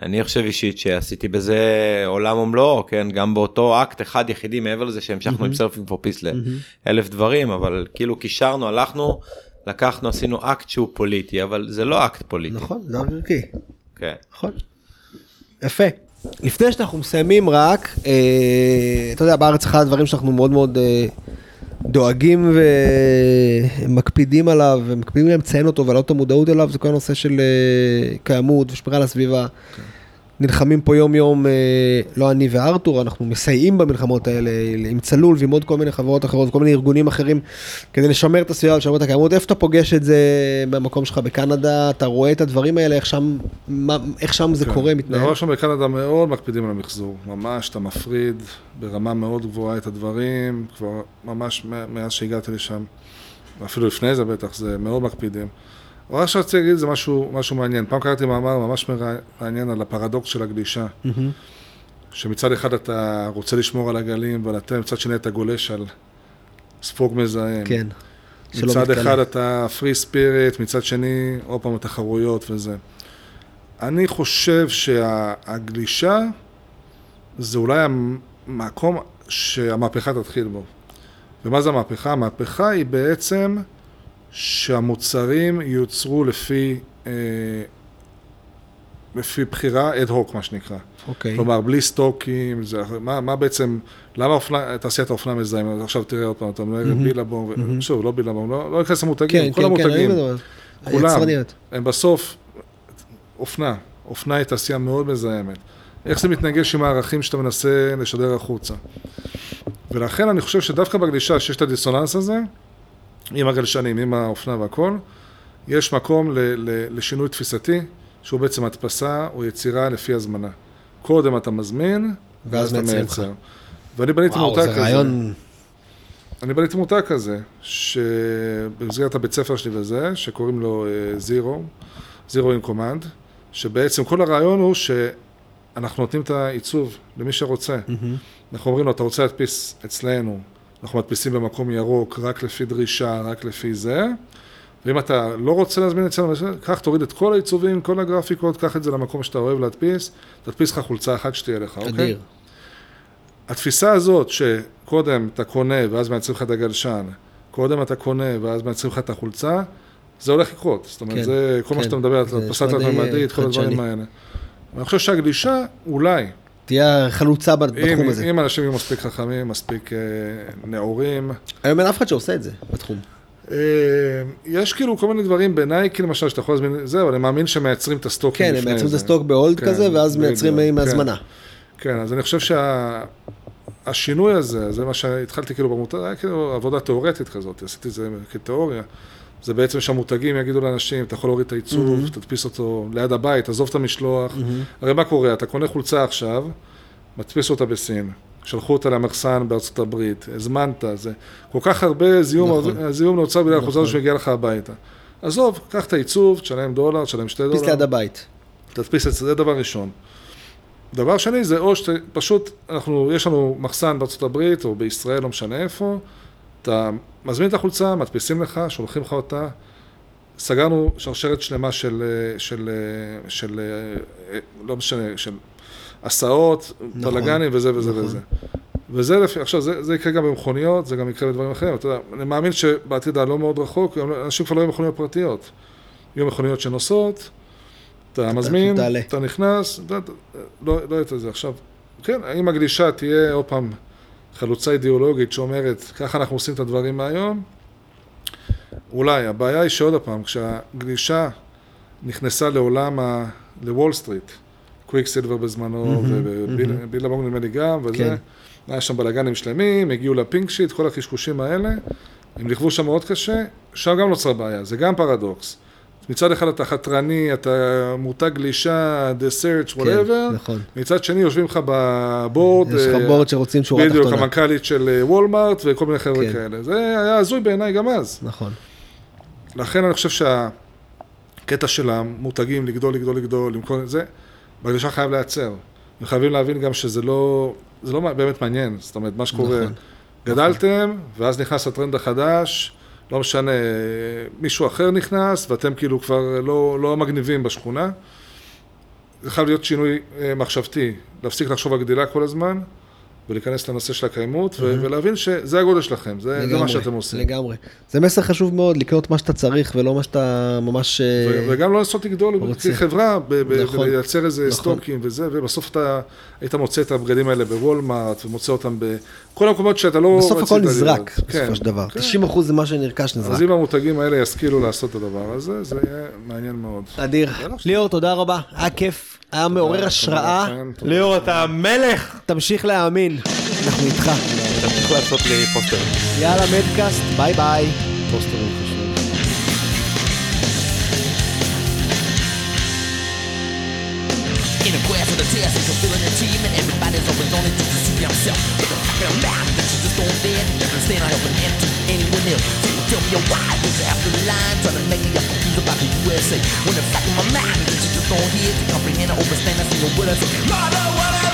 אני חושב אישית שעשיתי בזה עולם ומלואו כן גם באותו אקט אחד יחידי מעבר לזה שהמשכנו עם Surfing for Peace לאלף דברים אבל כאילו קישרנו הלכנו לקחנו עשינו אקט שהוא פוליטי אבל זה לא אקט פוליטי.
נכון, זה ערכי.
כן.
נכון. יפה. לפני שאנחנו מסיימים רק, אה, אתה יודע, בארץ אחד הדברים שאנחנו מאוד מאוד אה, דואגים ומקפידים עליו, ומקפידים לציין אותו ולהעלות את המודעות אליו, זה כל הנושא של אה, קיימות ושמירה על הסביבה. נלחמים פה יום יום, אה, לא אני וארתור, אנחנו מסייעים במלחמות האלה עם צלול ועם עוד כל מיני חברות אחרות, כל מיני ארגונים אחרים, כדי לשמר את הסביבה, לשמר את הקיימות. איפה אתה פוגש את זה במקום שלך בקנדה? אתה רואה את הדברים האלה, איך שם, מה, איך שם זה קורה, מתנהל?
דבר ראשון בקנדה מאוד מקפידים על המחזור, ממש אתה מפריד ברמה מאוד גבוהה את הדברים, כבר ממש מאז שהגעתי לשם, ואפילו לפני זה בטח, זה מאוד מקפידים. מה שרציתי להגיד זה משהו, משהו מעניין. פעם קראתי מאמר ממש מעניין על הפרדוקס של הגלישה.
מהמם.
שמצד אחד אתה רוצה לשמור על הגלים, אבל אתה מצד שני אתה גולש על ספוג מזהם.
כן.
מצד. אחד אתה פרי ספיריט, מצד שני, עוד פעם התחרויות וזה. אני חושב שהגלישה זה אולי המקום שהמהפכה תתחיל בו. ומה זה המהפכה? המהפכה היא בעצם שהמוצרים יוצרו לפי, אה, לפי בחירה אד הוק, מה שנקרא.
אוקיי.
כלומר, בלי סטוקים, זה, מה, מה בעצם, למה אופנה, תעשיית האופנה מזהם? עכשיו תראה עוד פעם, אתה אומר בילבום, ו- שוב, לא בילבום, לא, לא ניכנס למותגים,
כן,
כל
כן, כן,
המותגים,
מדבר.
כולם. הם בסוף אופנה, אופנה היא תעשייה מאוד מזהמת. איך זה מתנגש עם הערכים שאתה מנסה לשדר החוצה? ולכן אני חושב שדווקא בגלישה, שיש את הדיסוננס הזה, עם הגלשנים, עם האופנה והכל, יש מקום ל- ל- לשינוי תפיסתי, שהוא בעצם הדפסה או יצירה לפי הזמנה. קודם אתה מזמין,
ואז
אתה. מייצר. ואני בניתי
וואו,
מותג
זה
כזה.
רעיון...
אני בניתי מותג כזה, שבמסגרת הבית ספר שלי וזה, שקוראים לו זירו, זירו אין קומנד, שבעצם כל הרעיון הוא שאנחנו נותנים את העיצוב למי שרוצה. אנחנו אומרים לו, אתה רוצה להדפיס אצלנו, אנחנו מדפיסים במקום ירוק, רק לפי דרישה, רק לפי זה, ואם אתה לא רוצה להזמין אצלנו, קח, תוריד את כל העיצובים, כל הגרפיקות, קח את זה למקום שאתה אוהב להדפיס, תדפיס לך חולצה אחת שתהיה לך, אוקיי?
אדיר.
התפיסה הזאת שקודם אתה קונה ואז מייצרים לך את הגלשן, קודם אתה קונה ואז מייצרים לך את החולצה, זה הולך לקרות. זאת אומרת,
כן,
זה כל מה
כן.
שאתה מדבר
די,
התלת מימדית,
אה,
כל הדברים. האלה. אני חושב שהגלישה, אולי,
תהיה חלוצה בת- בתחום
אם,
הזה.
אם אנשים יהיו מספיק חכמים, מספיק אה, נאורים,
היום אין אף אחד שעושה את זה בתחום.
אה, יש כאילו כל מיני דברים בנייקי למשל, שאתה יכול להזמין, זה, אבל אני מאמין שמייצרים את הסטוקים
כן, הם מייצרים את. הסטוק ב hold
כן,
כזה, ואז מייצרים עם
כן.
הזמנה.
כן, אז אני חושב שהשינוי הזה, זה מה שהתחלתי כאילו במותג, היה כאילו עבודה תיאורטית כזאת, עשיתי את זה כתיאוריה. זה בעצם שהמותגים יגידו לאנשים, אתה יכול להוריד את העיצוב, תדפיס אותו ליד הבית, עזוב את המשלוח. הרי מה קורה? אתה קונה חולצה עכשיו, מדפיס אותה בסין, שלחו אותה למחסן בארצות הברית, הזמנת, זה כל כך הרבה זיהום,
נכון.
זיהום נוצר בגלל החולצה הזו
נכון.
שמגיעה לך הביתה. עזוב, קח את העיצוב, תשלם דולר, תשלם שתי דולר.
פיס ליד הבית.
תדפיס את זה, זה דבר ראשון. דבר שני זה או שפשוט, אנחנו, יש לנו מחסן בארצות הברית או בישראל, לא משנה איפה, אתה מזמין את החולצה, מדפיסים לך, שולחים לך אותה, סגרנו שרשרת שלמה של, אה, של, אה, של, אה, לא משנה, של הסעות,
נכון,
בלאגנים וזה וזה
נכון.
וזה. וזה לפי, עכשיו זה, זה יקרה גם במכוניות, זה גם יקרה בדברים אחרים, אתה יודע, אני מאמין שבעתיד הלא מאוד רחוק, אנשים כבר לא יהיו מכוניות פרטיות. יהיו מכוניות שנוסעות, אתה מזמין. אתה נכנס, לא לא את זה. עכשיו, כן, האם הגלישה תהיה עוד פעם חלוצה אידיאולוגית שאומרת, ככה אנחנו עושים את הדברים מהיום? אולי, הבעיה היא שעוד פעם, כשהגלישה נכנסה לעולם ה... לוול סטריט, קוויק סילבר בזמנו, ובילבונג נדמה לי גם, וזה,
כן.
היה שם בלאגנים שלמים, הגיעו ל pink sheet, כל הקשקושים האלה, הם נכוו שם מאוד קשה, שם גם נוצרה בעיה, זה גם פרדוקס. מצד אחד אתה חתרני, אתה מותג גלישה, the search, whatever,
כן, נכון.
מצד שני יושבים לך בבורד,
יש לך
אה,
בורד שרוצים שורה
בדיוק,
תחתונה.
המנכ"לית של אה, וולמארט וכל מיני חבר'ה
כן.
כאלה. זה היה הזוי בעיניי גם אז.
נכון.
לכן אני חושב שהקטע של המותגים לגדול, לגדול, לגדול, למכור את זה, בגלישה חייב להיעצר. הם חייבים להבין גם שזה לא, זה לא באמת מעניין. זאת אומרת, מה שקורה,
נכון.
גדלתם, ואז נכנס הטרנד החדש, לא משנה, מישהו אחר נכנס, ואתם כאילו כבר לא, לא מגניבים בשכונה. זה חייב להיות שינוי אה, מחשבתי, להפסיק לחשוב על גדילה כל הזמן, ולהיכנס לנושא של הקיימות, ו- ולהבין שזה הגודל שלכם, זה, זה מה
לגמרי,
שאתם עושים.
לגמרי. זה מסר חשוב מאוד, לקנות מה שאתה צריך ולא מה שאתה ממש... אה,
ו- וגם לא לנסות לגדול. כחברה, ב- ב-
נכון.
ולייצר איזה
נכון.
סטוקים וזה, ובסוף אתה היית מוצא את הבגדים האלה בוולמארט, ומוצא אותם בכל המקומות שאתה לא
בסוף הכל. נזרק,
כן,
בסופו של דבר.
כן.
90% זה מה שנרכש נזרק.
אז אם המותגים האלה ישכילו לעשות את הדבר הזה, זה יהיה מעניין מאוד.
אדיר.
יאללה.
ליאור, תודה רבה. היה כיף. היה מעורר השראה,
תודה.
ליאור אתה המלך!
תמשיך להאמין, אנחנו איתך.
תמשיך לעשות לי פוסטרים.
יאללה מדקאסט, ביי ביי.
פוסטרים
stand help an end to anyone else. So tell me why, it have to line? Trying to make me up confused about the USA. When the fact in my mind is that you just don't hear to comprehend or understand. I see what I say. Mother, what I